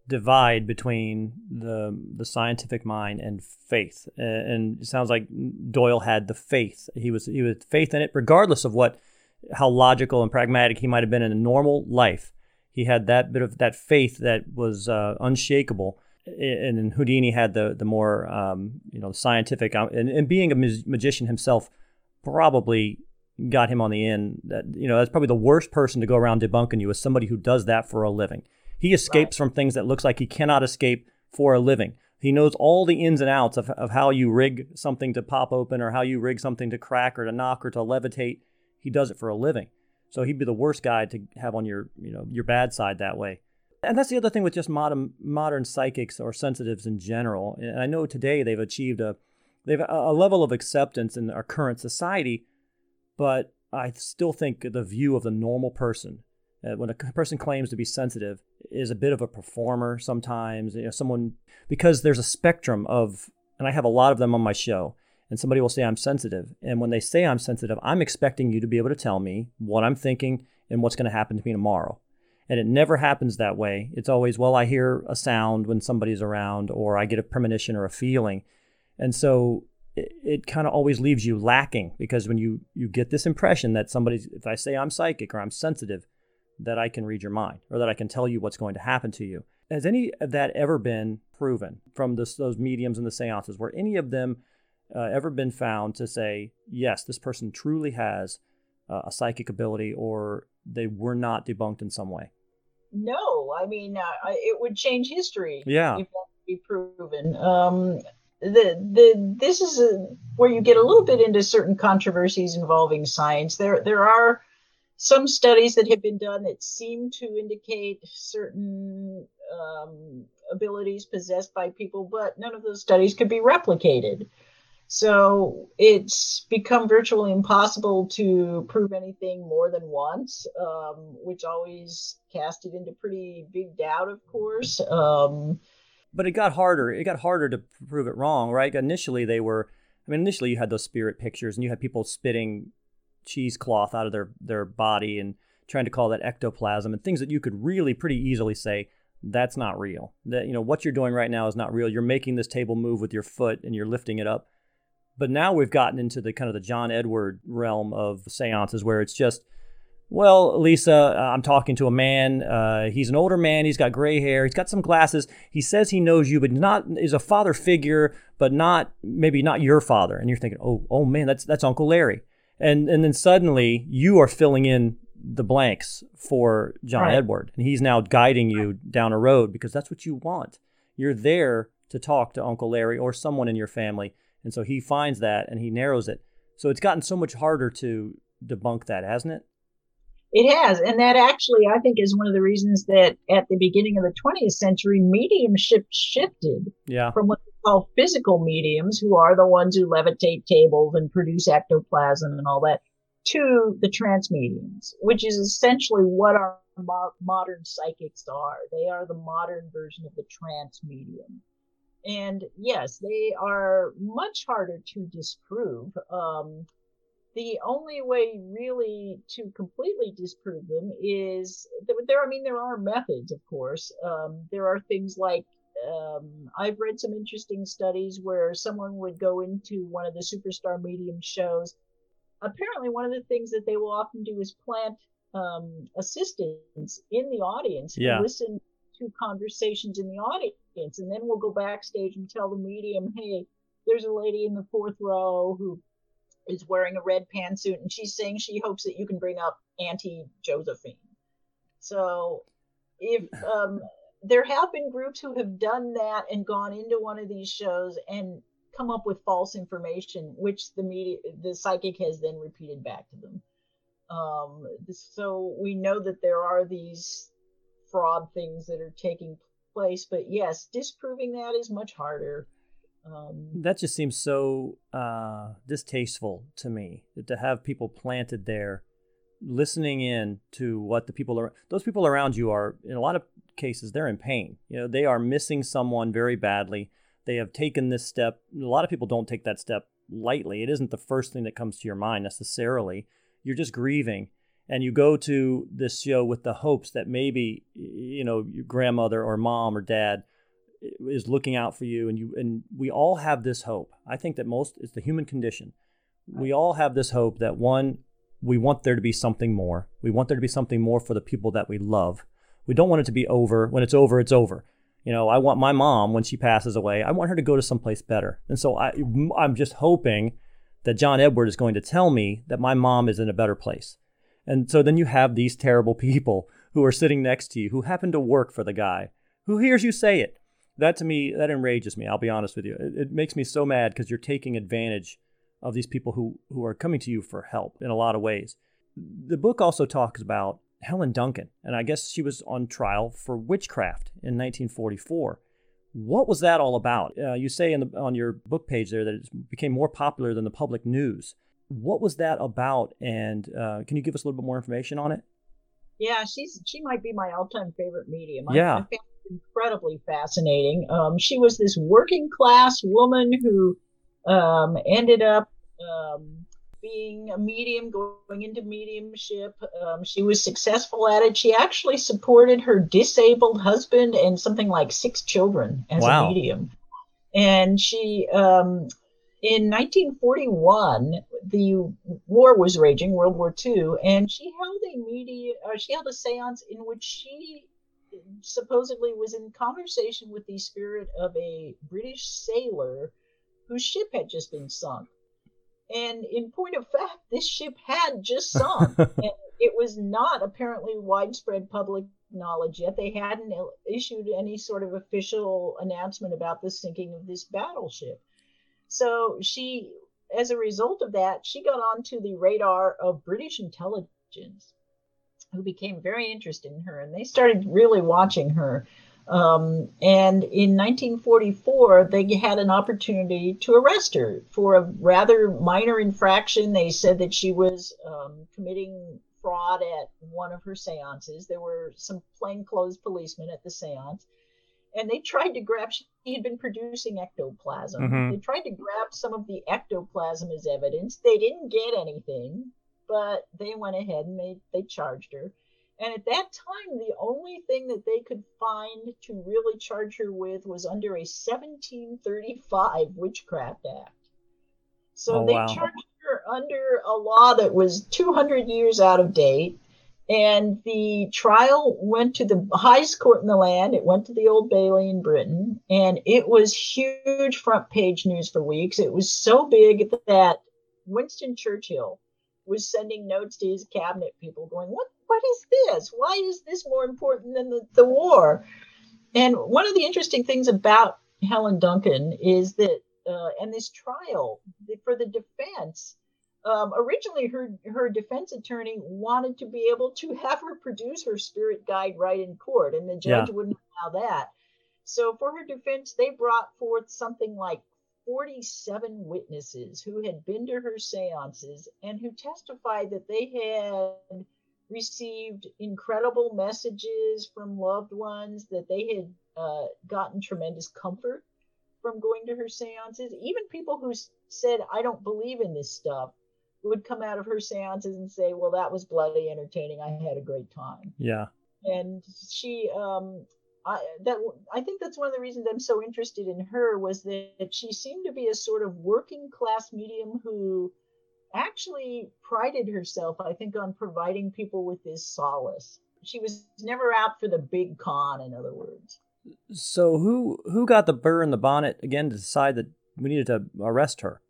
[SPEAKER 1] divide between the the scientific mind and faith. And it sounds like Doyle had the faith. He was he was faith in it, regardless of what how logical and pragmatic he might have been in a normal life. He had that bit of that faith that was uh, unshakable. And, and Houdini had the the more um, you know scientific uh, and, and being a magician himself probably got him on the end. That you know that's probably the worst person to go around debunking you is somebody who does that for a living. He escapes right. from things that looks like he cannot escape for a living. He knows all the ins and outs of, of how you rig something to pop open or how you rig something to crack or to knock or to levitate. He does it for a living. So he'd be the worst guy to have on your, you know, your bad side that way. And that's the other thing with just modern modern psychics or sensitives in general. And I know today they've achieved a they've a level of acceptance in our current society, but I still think the view of the normal person uh, when a person claims to be sensitive is a bit of a performer sometimes. You know someone because there's a spectrum of and i have a lot of them on my show and somebody will say i'm sensitive. And when they say i'm sensitive i'm expecting you to be able to tell me what i'm thinking and what's going to happen to me tomorrow and it never happens that way it's always well i hear a sound when somebody's around or i get a premonition or a feeling and so it, it kind of always leaves you lacking because when you you get this impression that somebody's if i say i'm psychic or i'm sensitive that I can read your mind or that I can tell you what's going to happen to you. Has any of that ever been proven from this, those mediums and the seances? Were any of them uh, ever been found to say, yes, this person truly has uh, a psychic ability or they were not debunked in some way?
[SPEAKER 2] No, I mean, uh, it would change history.
[SPEAKER 1] Yeah.
[SPEAKER 2] If that be proven. Um, the the this is a, where you get a little bit into certain controversies involving science. There there are some studies that have been done that seem to indicate certain um, abilities possessed by people, but none of those studies could be replicated. So it's become virtually impossible to prove anything more than once, um, which always cast it into pretty big doubt, of course. Um,
[SPEAKER 1] but it got harder. It got harder to prove it wrong, right? Initially, they were. I mean, initially you had those spirit pictures, and you had people spitting cheesecloth out of their their body and trying to call that ectoplasm and things that you could really pretty easily say that's not real. That you know what you're doing right now is not real. You're making this table move with your foot and you're lifting it up. But now we've gotten into the kind of the John Edward realm of seances where it's just well, Lisa, uh, I'm talking to a man. Uh, he's an older man. He's got gray hair. He's got some glasses. He says he knows you, but not is a father figure, but not maybe not your father. And you're thinking, oh, oh man, that's that's Uncle Larry and and then suddenly you are filling in the blanks for John right. Edward, and he's now guiding you down a road because that's what you want. You're there to talk to Uncle Larry or someone in your family, and so he finds that and he narrows it. So it's gotten so much harder to debunk that, hasn't it?
[SPEAKER 2] It has. And that actually, I think, is one of the reasons that at the beginning of the 20th century, mediumship shifted
[SPEAKER 1] yeah.
[SPEAKER 2] from what we call physical mediums, who are the ones who levitate tables and produce ectoplasm and all that, to the trance mediums, which is essentially what our mo- modern psychics are. They are the modern version of the trance medium. And yes, they are much harder to disprove. Um, the only way really to completely disprove them is there. I mean, there are methods, of course. Um, there are things like um, I've read some interesting studies where someone would go into one of the superstar medium shows. Apparently, one of the things that they will often do is plant um, assistants in the audience
[SPEAKER 1] yeah.
[SPEAKER 2] to listen to conversations in the audience, and then we'll go backstage and tell the medium, "Hey, there's a lady in the fourth row who is wearing a red pantsuit and she's saying she hopes that you can bring up Auntie Josephine. So if um, there have been groups who have done that and gone into one of these shows and come up with false information, which the media, the psychic has then repeated back to them. Um, so we know that there are these fraud things that are taking place, but yes, disproving that is much harder. Um,
[SPEAKER 1] that just seems so uh, distasteful to me to have people planted there, listening in to what the people are. Those people around you are, in a lot of cases, they're in pain. You know, they are missing someone very badly. They have taken this step. A lot of people don't take that step lightly. It isn't the first thing that comes to your mind necessarily. You're just grieving, and you go to this show with the hopes that maybe, you know, your grandmother or mom or dad is looking out for you and you and we all have this hope. I think that most it's the human condition. We all have this hope that one we want there to be something more. We want there to be something more for the people that we love. We don't want it to be over. When it's over it's over. You know i want my mom when she passes away i want her to go to someplace better. And so i i'm just hoping that john edward is going to tell me that my mom is in a better place and so then you have these terrible people who are sitting next to you who happen to work for the guy who hears you say it. That to me that enrages me i'll be honest with you. It, it makes me so mad because you're taking advantage of these people who who are coming to you for help in a lot of ways. The book also talks about helen duncan and i guess she was on trial for witchcraft in 1944 what was that all about? Uh, you say in the, on your book page there that it became more popular than the public news what was that about and uh, can you give us a little bit more information on it
[SPEAKER 2] yeah she's she might be my all-time favorite medium
[SPEAKER 1] yeah
[SPEAKER 2] I, I incredibly fascinating. Um, she was this working class woman who um, ended up um, being a medium, going into mediumship. Um, she was successful at it. She actually supported her disabled husband and something like six children as
[SPEAKER 1] wow.
[SPEAKER 2] a medium. And she, um, in 1941, the war was raging, World War II, and she held a media, uh, she held a séance in which she supposedly was in conversation with the spirit of a British sailor whose ship had just been sunk. And in point of fact, this ship had just sunk. and it was not apparently widespread public knowledge yet. They hadn't issued any sort of official announcement about the sinking of this battleship. So she, as a result of that, she got onto the radar of British intelligence who became very interested in her, and they started really watching her. Um, and in 1944, they had an opportunity to arrest her for a rather minor infraction. They said that she was um, committing fraud at one of her seances. There were some plainclothes policemen at the seance. And they tried to grab, she had been producing ectoplasm.
[SPEAKER 1] Mhm.
[SPEAKER 2] They tried to grab some of the ectoplasm as evidence. They didn't get anything but they went ahead and they, they charged her. And at that time, the only thing that they could find to really charge her with was under a 1735 Witchcraft Act. So
[SPEAKER 1] Oh,
[SPEAKER 2] they
[SPEAKER 1] wow.
[SPEAKER 2] charged her under a law that was 200 years out of date. And the trial went to the highest court in the land. It went to the Old Bailey in Britain. And it was huge front page news for weeks. It was so big that Winston Churchill was sending notes to his cabinet people going, What what is this? Why is this more important than the, the war? And one of the interesting things about Helen Duncan is that uh, and this trial for the defense, um, originally her her defense attorney wanted to be able to have her produce her spirit guide right in court, and the judge yeah. wouldn't allow that. So for her defense, they brought forth something like 47 witnesses who had been to her seances and who testified that they had received incredible messages from loved ones, that they had uh, gotten tremendous comfort from going to her seances. Even people who said, I don't believe in this stuff, would come out of her seances and say, Well, that was bloody entertaining. I had a great time.
[SPEAKER 1] Yeah.
[SPEAKER 2] And she, um, I, that I think that's one of the reasons I'm so interested in her was that she seemed to be a sort of working class medium who actually prided herself, I think, on providing people with this solace. She was never out for the big con, in other words.
[SPEAKER 1] So who who got the burr in the bonnet again to decide that we needed to arrest her?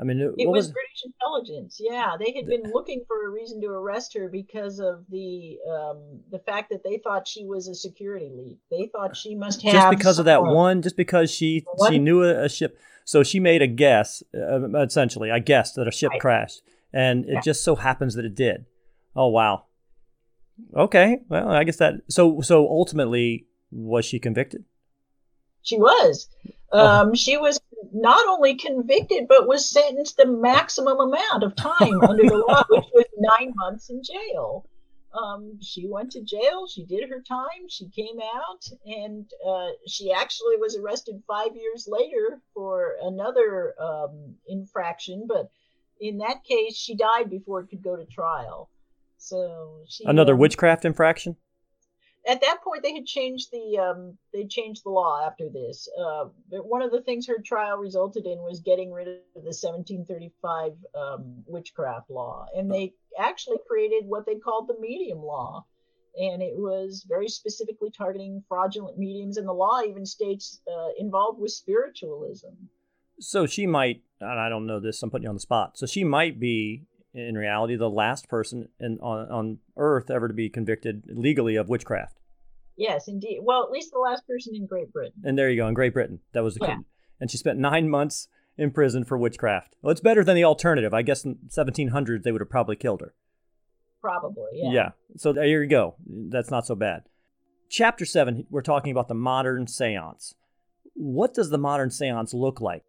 [SPEAKER 1] I mean,
[SPEAKER 2] it was, was, British intelligence. Yeah, they had been looking for a reason to arrest her because of the um, the fact that they thought she was a security leak. They thought she must have
[SPEAKER 1] just because of that one, just because she what? she knew a, a, ship. So she made a guess, uh, essentially. I guessed that a ship right. crashed, and it yeah. just so happens that it did. Oh wow. Okay, well, I guess that. So so ultimately, was she convicted?
[SPEAKER 2] She was. Oh. Um, She was not only convicted, but was sentenced the maximum amount of time under the law, which was nine months in jail. Um, she went to jail. She did her time. She came out, and uh, she actually was arrested five years later for another um, infraction. But in that case, she died before it could go to trial. So she
[SPEAKER 1] another um, witchcraft infraction
[SPEAKER 2] at that point they had changed the um, they changed the law after this. Uh, one of the things her trial resulted in was getting rid of the 1735 um, witchcraft law, and they actually created what they called the medium law, and it was very specifically targeting fraudulent mediums. And the law even states uh, involved with spiritualism.
[SPEAKER 1] So she might, and I don't know this, I'm putting you on the spot. So she might be in reality the last person in, on, on earth ever to be convicted legally of witchcraft.
[SPEAKER 2] Yes, indeed. Well, at least the last person in Great Britain.
[SPEAKER 1] And there you go, in Great Britain. That was the yeah. kid. And she spent nine months in prison for witchcraft. Well, it's better than the alternative. I guess in 1700s they would have probably killed her.
[SPEAKER 2] Probably, yeah.
[SPEAKER 1] Yeah. So there you go. That's not so bad. Chapter 7, we're talking about the modern seance. What does the modern seance look like?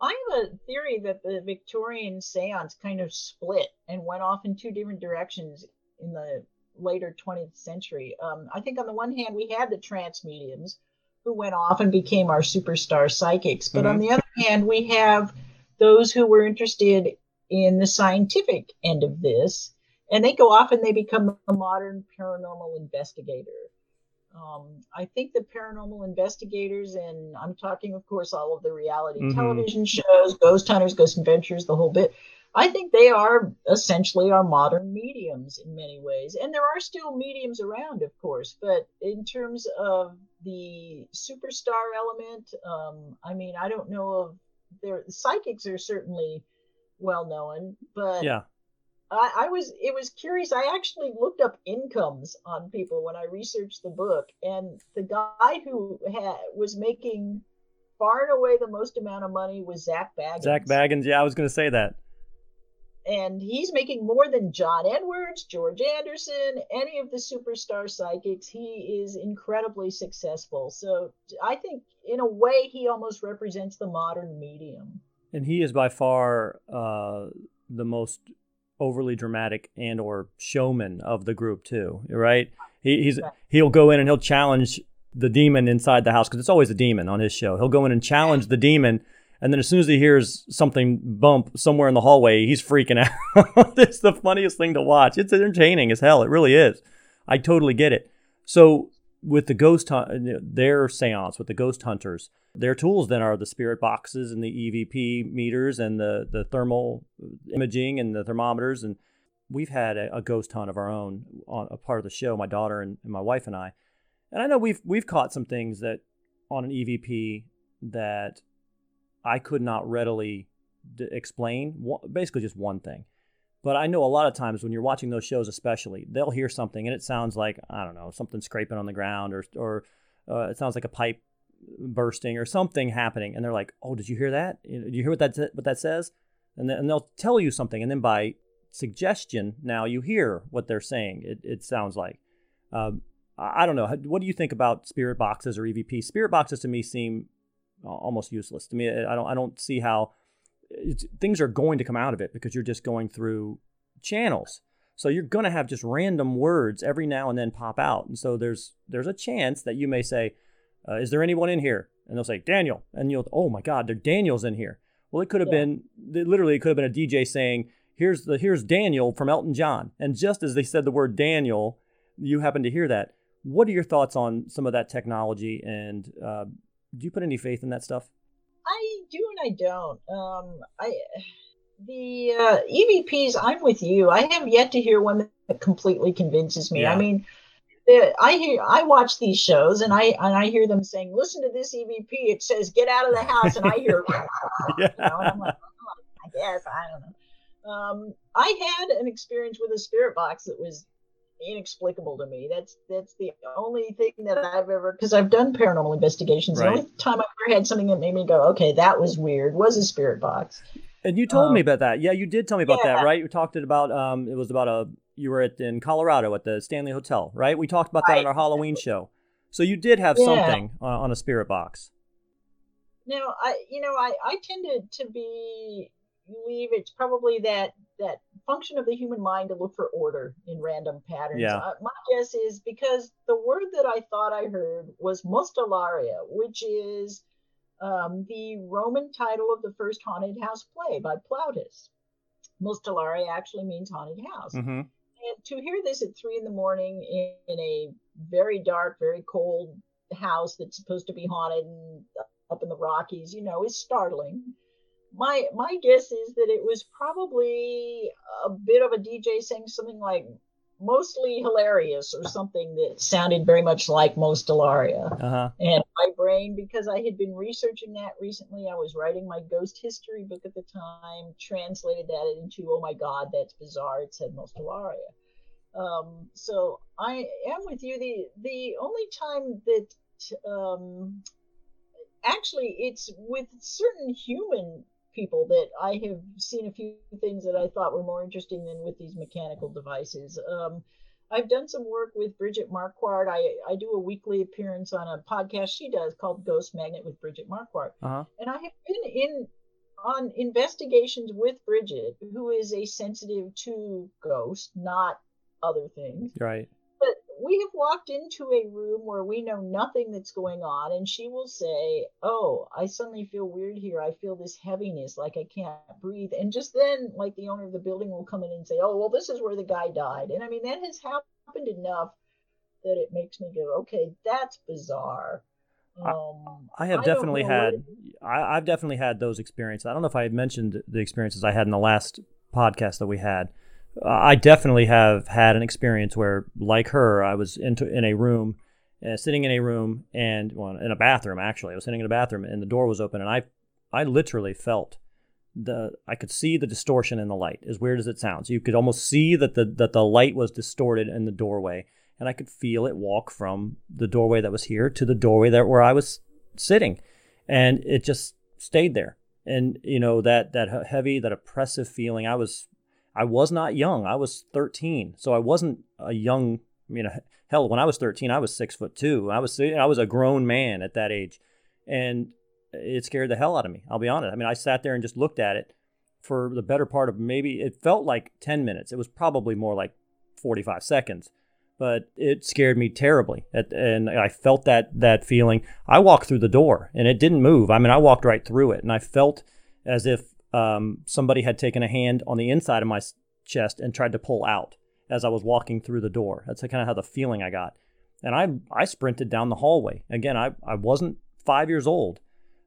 [SPEAKER 2] I have a theory that the Victorian seance kind of split and went off in two different directions in the later 20th century. Um, I think on the one hand, we had the trance mediums who went off and became our superstar psychics. But mm-hmm. on the other hand, we have those who were interested in the scientific end of this, and they go off and they become a modern paranormal investigator. Um, I think the paranormal investigators, and I'm talking, of course, all of the reality mm-hmm. television shows, Ghost Hunters, Ghost Adventures, the whole bit. I think they are essentially our modern mediums in many ways. And there are still mediums around, of course, but in terms of the superstar element, um, I mean, I don't know of their psychics are certainly well known, but
[SPEAKER 1] yeah.
[SPEAKER 2] I, I, was it was curious. I actually looked up incomes on people when I researched the book, and the guy who had, was making far and away the most amount of money was Zak Bagans.
[SPEAKER 1] Zak Bagans, yeah, I was going to say that.
[SPEAKER 2] And he's making more than John Edwards, George Anderson, any of the superstar psychics. He is incredibly successful. So I think, in a way, he almost represents the modern medium.
[SPEAKER 1] And he is by far uh, the most overly dramatic and or showman of the group too, right? He, he's he'll go in and he'll challenge the demon inside the house because it's always a demon on his show. He'll go in and challenge the demon, and then as soon as he hears something bump somewhere in the hallway, he's freaking out. it's the funniest thing to watch. It's entertaining as hell. It really is. I totally get it. So with the ghost hunt, their seance with the ghost hunters, their tools then are the spirit boxes and the EVP meters and the the thermal imaging and the thermometers. And we've had a, a ghost hunt of our own on a part of the show. My daughter and, and my wife and I, and I know we've we've caught some things that on an EVP that I could not readily d- explain. Basically, just one thing. But I know a lot of times when you're watching those shows, especially, they'll hear something and it sounds like I don't know something scraping on the ground or or uh, it sounds like a pipe bursting or something happening, and they're like, "Oh, did you hear that? Did you hear what that what that says?" and, then, and they'll tell you something, and then by suggestion, now you hear what they're saying. It, it sounds like. Um, I don't know. What do you think about spirit boxes or EVP? Spirit boxes to me seem almost useless. To me, I don't. I don't see how things are going to come out of it because you're just going through channels. So you're going to have just random words every now and then pop out, and so there's there's a chance that you may say, uh, "Is there anyone in here?" And they'll say Daniel, and you'll, "Oh my God, there Daniel's in here." Well, it could have yeah. been literally it could have been a DJ saying, "Here's the here's Daniel from Elton John," and just as they said the word Daniel, you happen to hear that. What are your thoughts on some of that technology, and uh, do you put any faith in that stuff?
[SPEAKER 2] I do and I don't. Um, I the uh, EVPs. I'm with you. I have yet to hear one that completely convinces me. Yeah. I mean, I hear I watch these shows and I and I hear them saying, "Listen to this EVP. It says get out of the house," and I hear, yeah. you know, and I'm like, oh, I guess I don't know. Um, I had an experience with a spirit box that was inexplicable to me. That's that's the only thing that I've ever because I've done paranormal investigations. Right. The only time I've ever had something that made me go, okay, that was weird, was a spirit box.
[SPEAKER 1] And you told um, me about that. Yeah, you did tell me about yeah. that, right? You talked about um, it was about a you were at in Colorado at the Stanley Hotel, right? We talked about that right. on our Halloween show. So you did have yeah. something on, on a spirit box.
[SPEAKER 2] Now, I you know I I tended to be believe it's probably that that function of the human mind to look for order in random patterns. Yeah. Uh, my guess is because the word that I thought I heard was Mostellaria, which is um, the Roman title of the first haunted house play by Plautus. Mostellaria actually means haunted house. Mm-hmm. And to hear this at three in the morning in, in a very dark, very cold house that's supposed to be haunted and up in the Rockies, you know, is startling my my guess is that it was probably a bit of a DJ saying something like mostly hilarious or something that sounded very much like Mostellaria. Uh-huh. And my brain, because I had been researching that recently, I was writing my ghost history book at the time, translated that into, oh my God, that's bizarre. It said Mostellaria. Um, so I am with you. The the only time that um, actually it's with certain human people that I have seen a few things that I thought were more interesting than with these mechanical devices. Um, I've done some work with Bridget Marquardt. I, I do a weekly appearance on a podcast she does called Ghost Magnet with Bridget Marquardt. Uh-huh. And I have been in on investigations with Bridget, who is a sensitive to ghosts, not other things.
[SPEAKER 1] Right
[SPEAKER 2] we have walked into a room where we know nothing that's going on, and she will say, Oh, I suddenly feel weird here. I feel this heaviness, like I can't breathe. And just then, like the owner of the building will come in and say, Oh, well, this is where the guy died. And I mean, that has happened enough that it makes me go, Okay, that's bizarre.
[SPEAKER 1] Um, I have definitely had I, I've definitely had those experiences. I don't know if I had mentioned the experiences I had in the last podcast that we had I definitely have had an experience where, like her, I was into in a room, uh, sitting in a room, and well, in a bathroom. Actually, I was sitting in a bathroom, and the door was open, and I, I literally felt the I could see the distortion in the light. As weird as it sounds, you could almost see that the that the light was distorted in the doorway, and I could feel it walk from the doorway that was here to the doorway that where I was sitting, and it just stayed there. And you know that that heavy, that oppressive feeling. I was I was not young. I was 13, so I wasn't a young. You know, hell, when I was 13, I was six foot two. I was I was a grown man at that age, and it scared the hell out of me. I'll be honest. I mean, I sat there and just looked at it for the better part of maybe it felt like 10 minutes. It was probably more like 45 seconds, but it scared me terribly. And I felt that that feeling. I walked through the door and it didn't move. I mean, I walked right through it, and I felt as if um, somebody had taken a hand on the inside of my chest and tried to pull out as I was walking through the door. That's kind of how the feeling I got. And I, I sprinted down the hallway. Again, I, I wasn't five years old.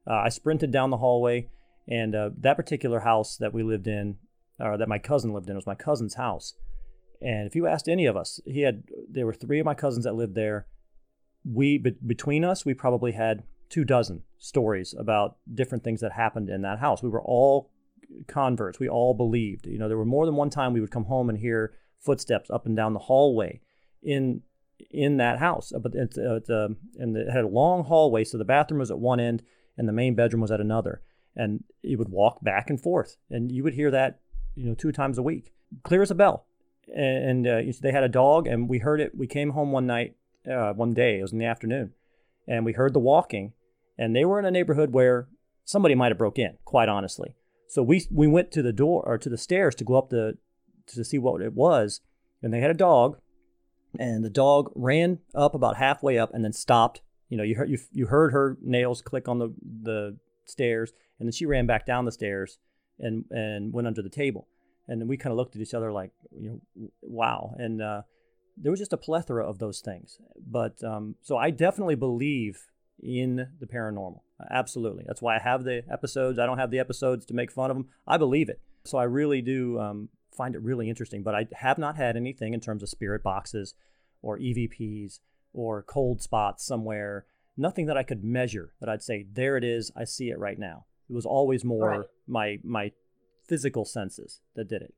[SPEAKER 1] Uh, I sprinted down the hallway, and uh, that particular house that we lived in, or that my cousin lived in, was my cousin's house. And if you asked any of us, he had there were three of my cousins that lived there. We be, between us, we probably had two dozen stories about different things that happened in that house. We were all converts. We all believed. You know, there were more than one time we would come home and hear footsteps up and down the hallway in in that house. But it's, uh, it's uh, and it had a long hallway, so the bathroom was at one end and the main bedroom was at another. and he would walk back and forth, and you would hear that, you know, two times a week, clear as a bell. And, uh, they had a dog, and we heard it. We came home one night, uh, one day, it was in the afternoon, and we heard the walking, and they were in a neighborhood where somebody might have broke in, quite honestly. So we we went to the door or to the stairs to go up the to see what it was, and they had a dog, and the dog ran up about halfway up and then stopped. You know, you heard you, you heard her nails click on the the stairs, and then she ran back down the stairs and and went under the table. And then we kind of looked at each other like, you know, wow. And uh, there was just a plethora of those things. But um, so I definitely believe in the paranormal. Absolutely. That's why I have the episodes. I don't have the episodes to make fun of them. I believe it. So I really do um, find it really interesting. But I have not had anything in terms of spirit boxes or EVPs or cold spots somewhere. Nothing that I could measure that I'd say, there it is. I see it right now. It was always more right. my my physical senses that did it.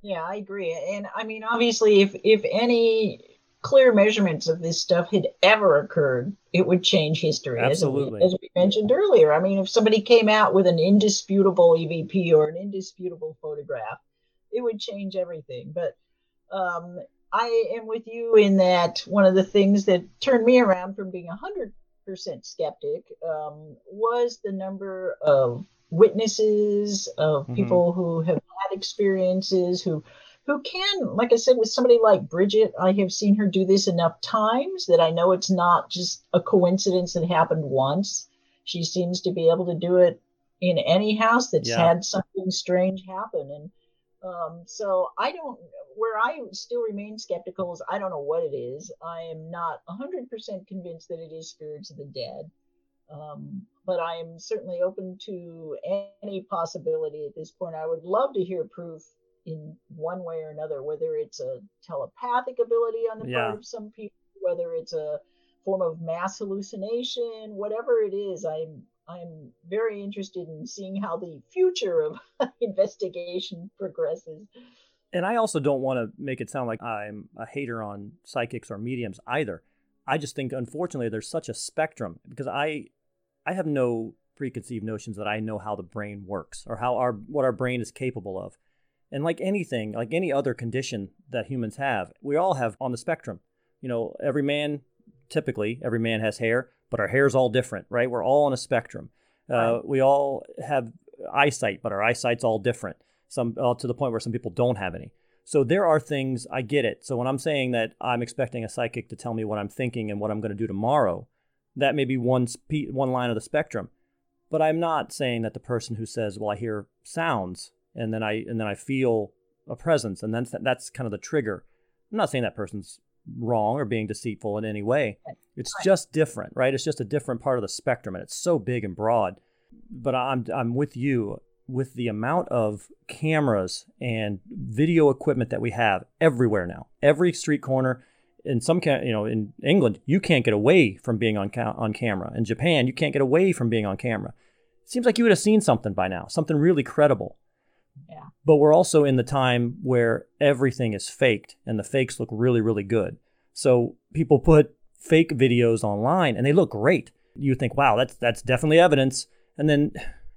[SPEAKER 2] Yeah, I agree. And I mean, obviously, if if any clear measurements of this stuff had ever occurred, it would change history.
[SPEAKER 1] Absolutely.
[SPEAKER 2] As we, as we, mentioned earlier. I mean, if somebody came out with an indisputable EVP or an indisputable photograph, it would change everything. But um, I am with you in that one of the things that turned me around from being a 100% skeptic um, was the number of witnesses, of mm-hmm. people who have had experiences, who who can, like I said, with somebody like Bridget, I have seen her do this enough times that I know it's not just a coincidence that happened once. She seems to be able to do it in any house that's yeah. had something strange happen. And um, so I don't, where I still remain skeptical is I don't know what it is. I am not 100% convinced that it is spirits of the dead. Um, but I am certainly open to any possibility at this point. I would love to hear proof in one way or another, whether it's a telepathic ability on the yeah. part of some people, whether it's a form of mass hallucination, whatever it is, I'm I'm very interested in seeing how the future of investigation progresses.
[SPEAKER 1] And I also don't want to make it sound like I'm a hater on psychics or mediums either. I just think unfortunately there's such a spectrum because I I have no preconceived notions that I know how the brain works or how our what our brain is capable of. And like anything, like any other condition that humans have, we all have on the spectrum. You know, every man, typically, every man has hair, but our hair's all different, right? We're all on a spectrum. Uh, right. We all have eyesight, but our eyesight's all different. Some uh, to the point where some people don't have any. So there are things I get it. So when I'm saying that I'm expecting a psychic to tell me what I'm thinking and what I'm going to do tomorrow, that may be one spe- one line of the spectrum. But I'm not saying that the person who says, "Well, I hear sounds," and then I and then I feel a presence, and then that's kind of the trigger. I'm not saying that person's wrong or being deceitful in any way. It's right. just different, right? It's just a different part of the spectrum, and it's so big and broad. But I'm I'm with you with the amount of cameras and video equipment that we have everywhere now. Every street corner. In some, you know, in England, you can't get away from being on ca- on camera. In Japan, you can't get away from being on camera. It seems like you would have seen something by now, something really credible.
[SPEAKER 2] Yeah.
[SPEAKER 1] But we're also in the time where everything is faked and the fakes look really, really good. So people put fake videos online and they look great. You think, wow, that's that's definitely evidence. And then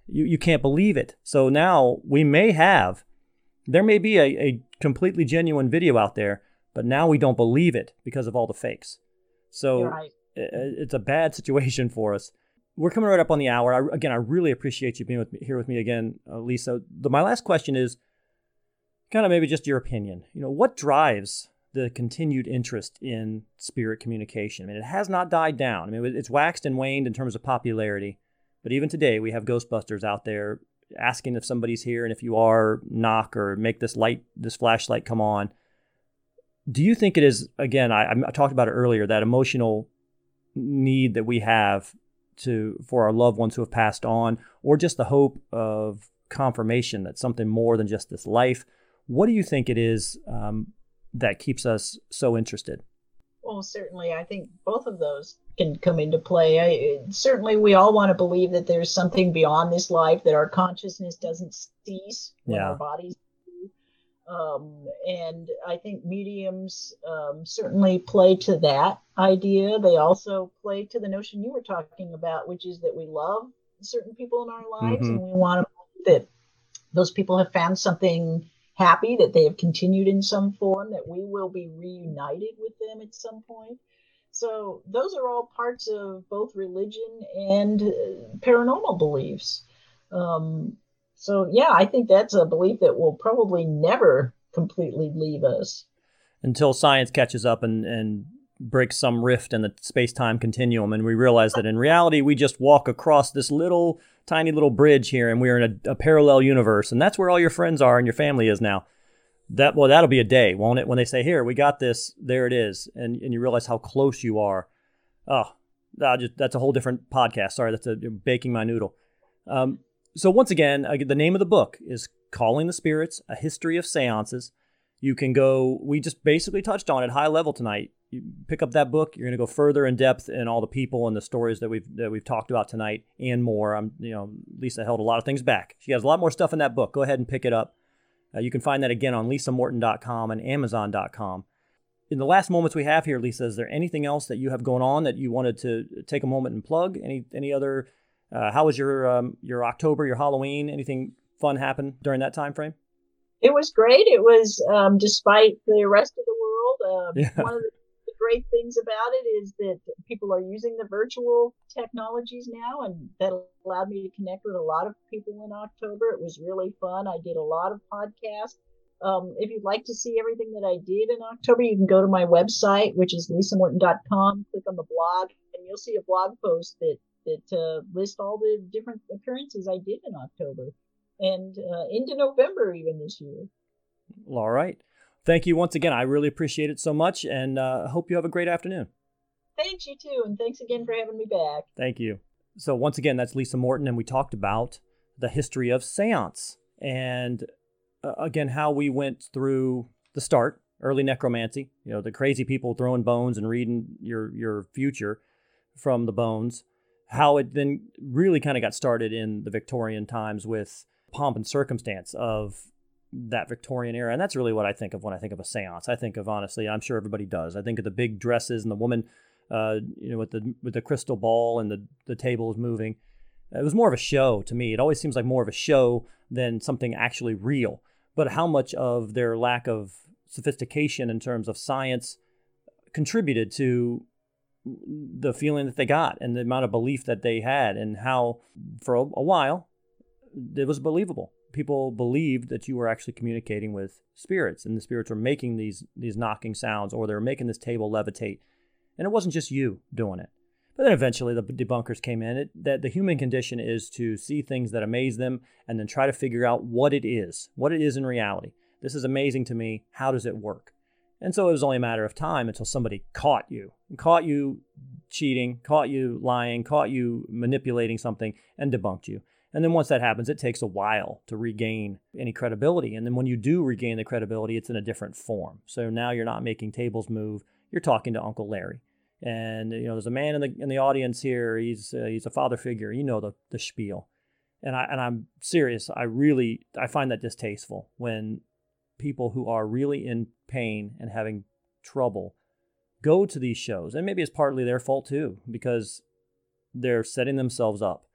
[SPEAKER 1] you, you can't believe it. So now we may have, there may be a, a completely genuine video out there, but now we don't believe it because of all the fakes. So right. it's a bad situation for us we're coming right up on the hour. I, again, I really appreciate you being with me, here with me again, uh, Lisa. The, my last question is kind of maybe just your opinion. You know, what drives the continued interest in spirit communication? I mean, it has not died down. I mean, it's waxed and waned in terms of popularity, but even today we have Ghostbusters out there asking if somebody's here, and if you are, knock or make this light, this flashlight come on. Do you think it is again? I, I talked about it earlier. That emotional need that we have to for our loved ones who have passed on, or just the hope of confirmation that something more than just this life. What do you think it is um, that keeps us so interested?
[SPEAKER 2] Well, certainly, I think both of those can come into play. I, certainly, we all want to believe that there's something beyond this life, that our consciousness doesn't cease when yeah. our bodies um, and I think mediums um, certainly play to that idea. They also play to the notion you were talking about, which is that we love certain people in our lives, mm-hmm. and we want to that those people have found something happy that they have continued in some form that we will be reunited with them at some point so those are all parts of both religion and uh, paranormal beliefs um, so yeah i think that's a belief that will probably never completely leave us.
[SPEAKER 1] Until science catches up and, and breaks some rift in the space-time continuum and we realize that in reality we just walk across this little tiny little bridge here and we're in a, a, parallel universe and that's where all your friends are and your family is now. That well that'll be a day won't it? When they say here we got this. There it is. And, and you realize how close you are. Oh just, that's a whole different podcast. Sorry that's a, baking my noodle. Um, so once again the name of the book is calling the spirits a history of seances you can go we just basically touched on it high level tonight you pick up that book, you're going to go further in depth in all the people and the stories that we've that we've talked about tonight and more. I'm, you know, Lisa held a lot of things back. She has a lot more stuff in that book. Go ahead and pick it up. Uh, you can find that again on lisamorton.com and amazon.com. In the last moments we have here, Lisa, is there anything else that you have going on that you wanted to take a moment and plug? Any any other? Uh, how was your um, your October, your Halloween? Anything fun happen during that time frame?
[SPEAKER 2] It was great. It was um, despite the rest of the world. Um, yeah. One of the great things about it is that people are using the virtual technologies now, and that allowed me to connect with a lot of people in October. It was really fun. I did a lot of podcasts. Um, if you'd like to see everything that I did in October, you can go to my website, which is lisamorton.com, click on the blog, and you'll see a blog post that that uh, lists all the different appearances I did in October and uh, into November even this year.
[SPEAKER 1] All right thank you once again. I really appreciate it so much and uh, hope you have a great afternoon.
[SPEAKER 2] Thanks, you too. And thanks again for having me back.
[SPEAKER 1] Thank you. So, once again, that's Lisa Morton, and we talked about the history of seance and uh, again, how we went through the start, early necromancy, you know, the crazy people throwing bones and reading your, your future from the bones, how it then really kind of got started in the Victorian times with pomp and circumstance of that Victorian era. And that's really what I think of when I think of a seance. I think of honestly, I'm sure everybody does. I think of the big dresses and the woman, uh, you know, with the with the crystal ball and the the tables moving. It was more of a show to me. It always seems like more of a show than something actually real. But how much of their lack of sophistication in terms of science contributed to the feeling that they got and the amount of belief that they had, and how for a, while it was believable. People believed that you were actually communicating with spirits and the spirits were making these these knocking sounds or they were making this table levitate. And it wasn't just you doing it. But then eventually the debunkers came in. It, that the human condition is to see things that amaze them and then try to figure out what it is what it is in reality. This is amazing to me. How does it work and so it was only a matter of time until somebody caught you caught you cheating caught you lying caught you manipulating something and debunked you and then once that happens, it takes a while to regain any credibility. And then when you do regain the credibility, it's in a different form. So now you're not making tables move. You're talking to Uncle Larry. And you know, there's a man in the in the audience here. He's uh, he's a father figure. You know the the spiel. And I and I'm serious. I really I find that distasteful when people who are really in pain and having trouble go to these shows. And maybe it's partly their fault too because they're setting themselves up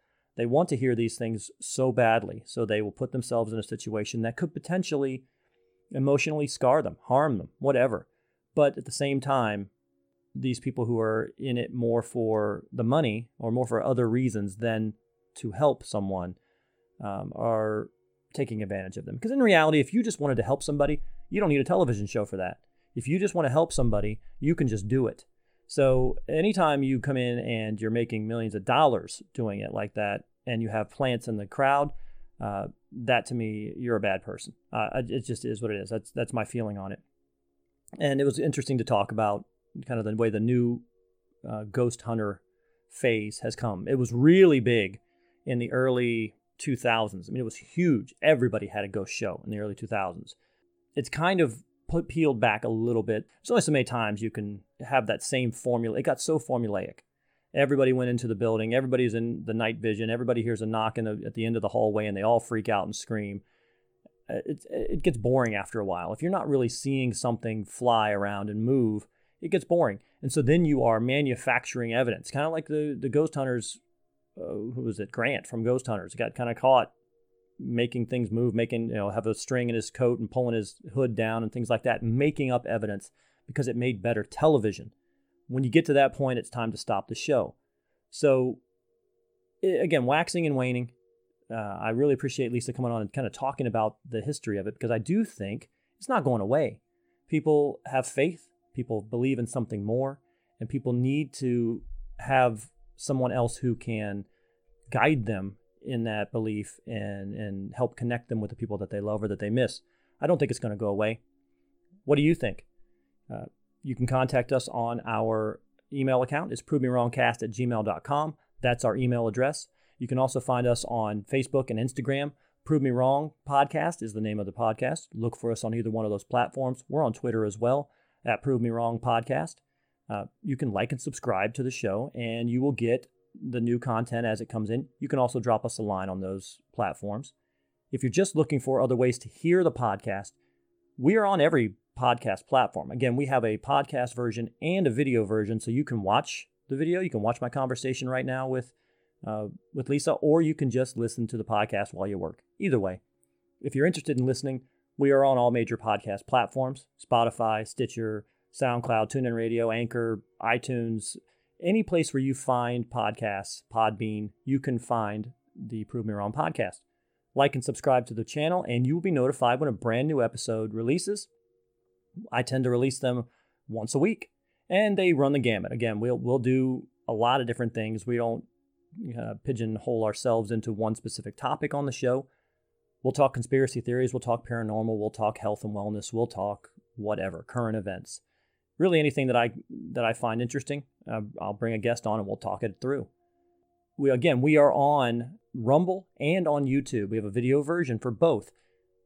[SPEAKER 1] they want to hear these things so badly, so they will put themselves in a situation that could potentially emotionally scar them, harm them, whatever. But at the same time, these people who are in it more for the money or more for other reasons than to help someone um, are taking advantage of them. Because in reality, if you just wanted to help somebody, you don't need a television show for that. If you just want to help somebody, you can just do it. So anytime you come in and you're making millions of dollars doing it like that, and you have plants in the crowd, uh, that to me, you're a bad person. Uh, it just is what it is. That's that's my feeling on it. And it was interesting to talk about kind of the way the new uh, ghost hunter phase has come. It was really big in the early 2000s. I mean, it was huge. Everybody had a ghost show in the early 2000s. It's kind of put, peeled back a little bit. There's only so many times you can have that same formula. It got so formulaic. Everybody went into the building. Everybody's in the night vision. Everybody hears a knock the, at the end of the hallway and they all freak out and scream. Uh, it, it gets boring after a while. If you're not really seeing something fly around and move, it gets boring. And so then you are manufacturing evidence, kind of like the, the ghost hunters uh, who was it? Grant from Ghost Hunters got kind of caught making things move, making you know have a string in his coat and pulling his hood down and things like that, making up evidence because it made better television. When you get to that point, it's time to stop the show. So again, waxing and waning. Uh, I really appreciate Lisa coming on and kind of talking about the history of it because I do think it's not going away. People have faith, people believe in something more, and people need to have someone else who can guide them in that belief and and help connect them with the people that they love or that they miss. I don't think it's going to go away. What do you think? Uh, you can contact us on our email account. It's provemewrongcast at gmail.com. That's our email address. You can also find us on Facebook and Instagram. Prove Me Wrong Podcast is the name of the podcast. Look for us on either one of those platforms. We're on Twitter as well at Prove Me Wrong Podcast. Uh, you can like and subscribe to the show, and you will get the new content as it comes in. You can also drop us a line on those platforms. If you're just looking for other ways to hear the podcast, we are on every podcast platform. Again, we have a podcast version and a video version, so you can watch the video. You can watch my conversation right now with uh, with Lisa, or you can just listen to the podcast while you work. Either way, if you're interested in listening, we are on all major podcast platforms: Spotify, Stitcher, SoundCloud, TuneIn Radio, Anchor, iTunes, any place where you find podcasts, Podbean, you can find the Prove Me Wrong podcast. Like and subscribe to the channel, and you will be notified when a brand new episode releases. I tend to release them once a week, and they run the gamut. Again, we'll we'll do a lot of different things. We don't uh, pigeonhole ourselves into one specific topic on the show. We'll talk conspiracy theories, we'll talk paranormal, we'll talk health and wellness, we'll talk whatever, current events really anything that I that I find interesting, uh, I'll bring a guest on and we'll talk it through. We again, we are on Rumble and on YouTube. We have a video version for both.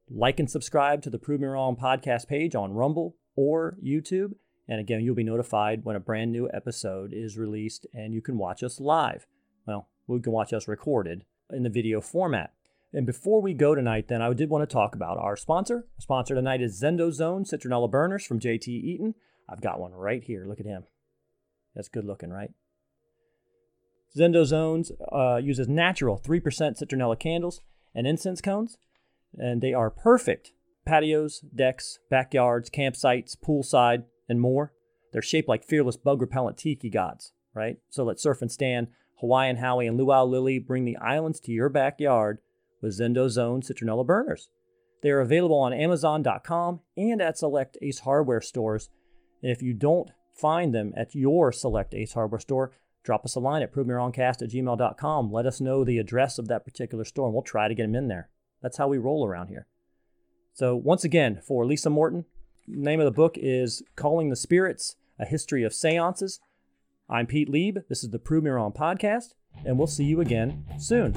[SPEAKER 1] Like and subscribe to the Prove Me Wrong podcast page on Rumble or YouTube. And again, you'll be notified when a brand new episode is released and you can watch us live. Well, we can watch us recorded in the video format. And before we go tonight, then I did want to talk about our sponsor. Our sponsor tonight is Zendo Zone Citronella Burners from JT Eaton. I've got one right here. Look at him. That's good looking, right? Zendozones uh, uses natural 3% citronella candles and incense cones, and they are perfect patios, decks, backyards, campsites, poolside, and more. They're shaped like fearless bug repellent tiki gods, right? So let Surf and Stan, Hawaiian Howie, and Luau Lily bring the islands to your backyard with Zendozone citronella burners. They are available on Amazon.com and at select Ace Hardware stores and if you don't find them at your select Ace Hardware store, drop us a line at provemewrongcast at gmail.com. Let us know the address of that particular store, and we'll try to get them in there. That's how we roll around here. So, once again, for Lisa Morton, name of the book is Calling the Spirits A History of Seances. I'm Pete Lieb. This is the Prove Me Wrong podcast, and we'll see you again soon.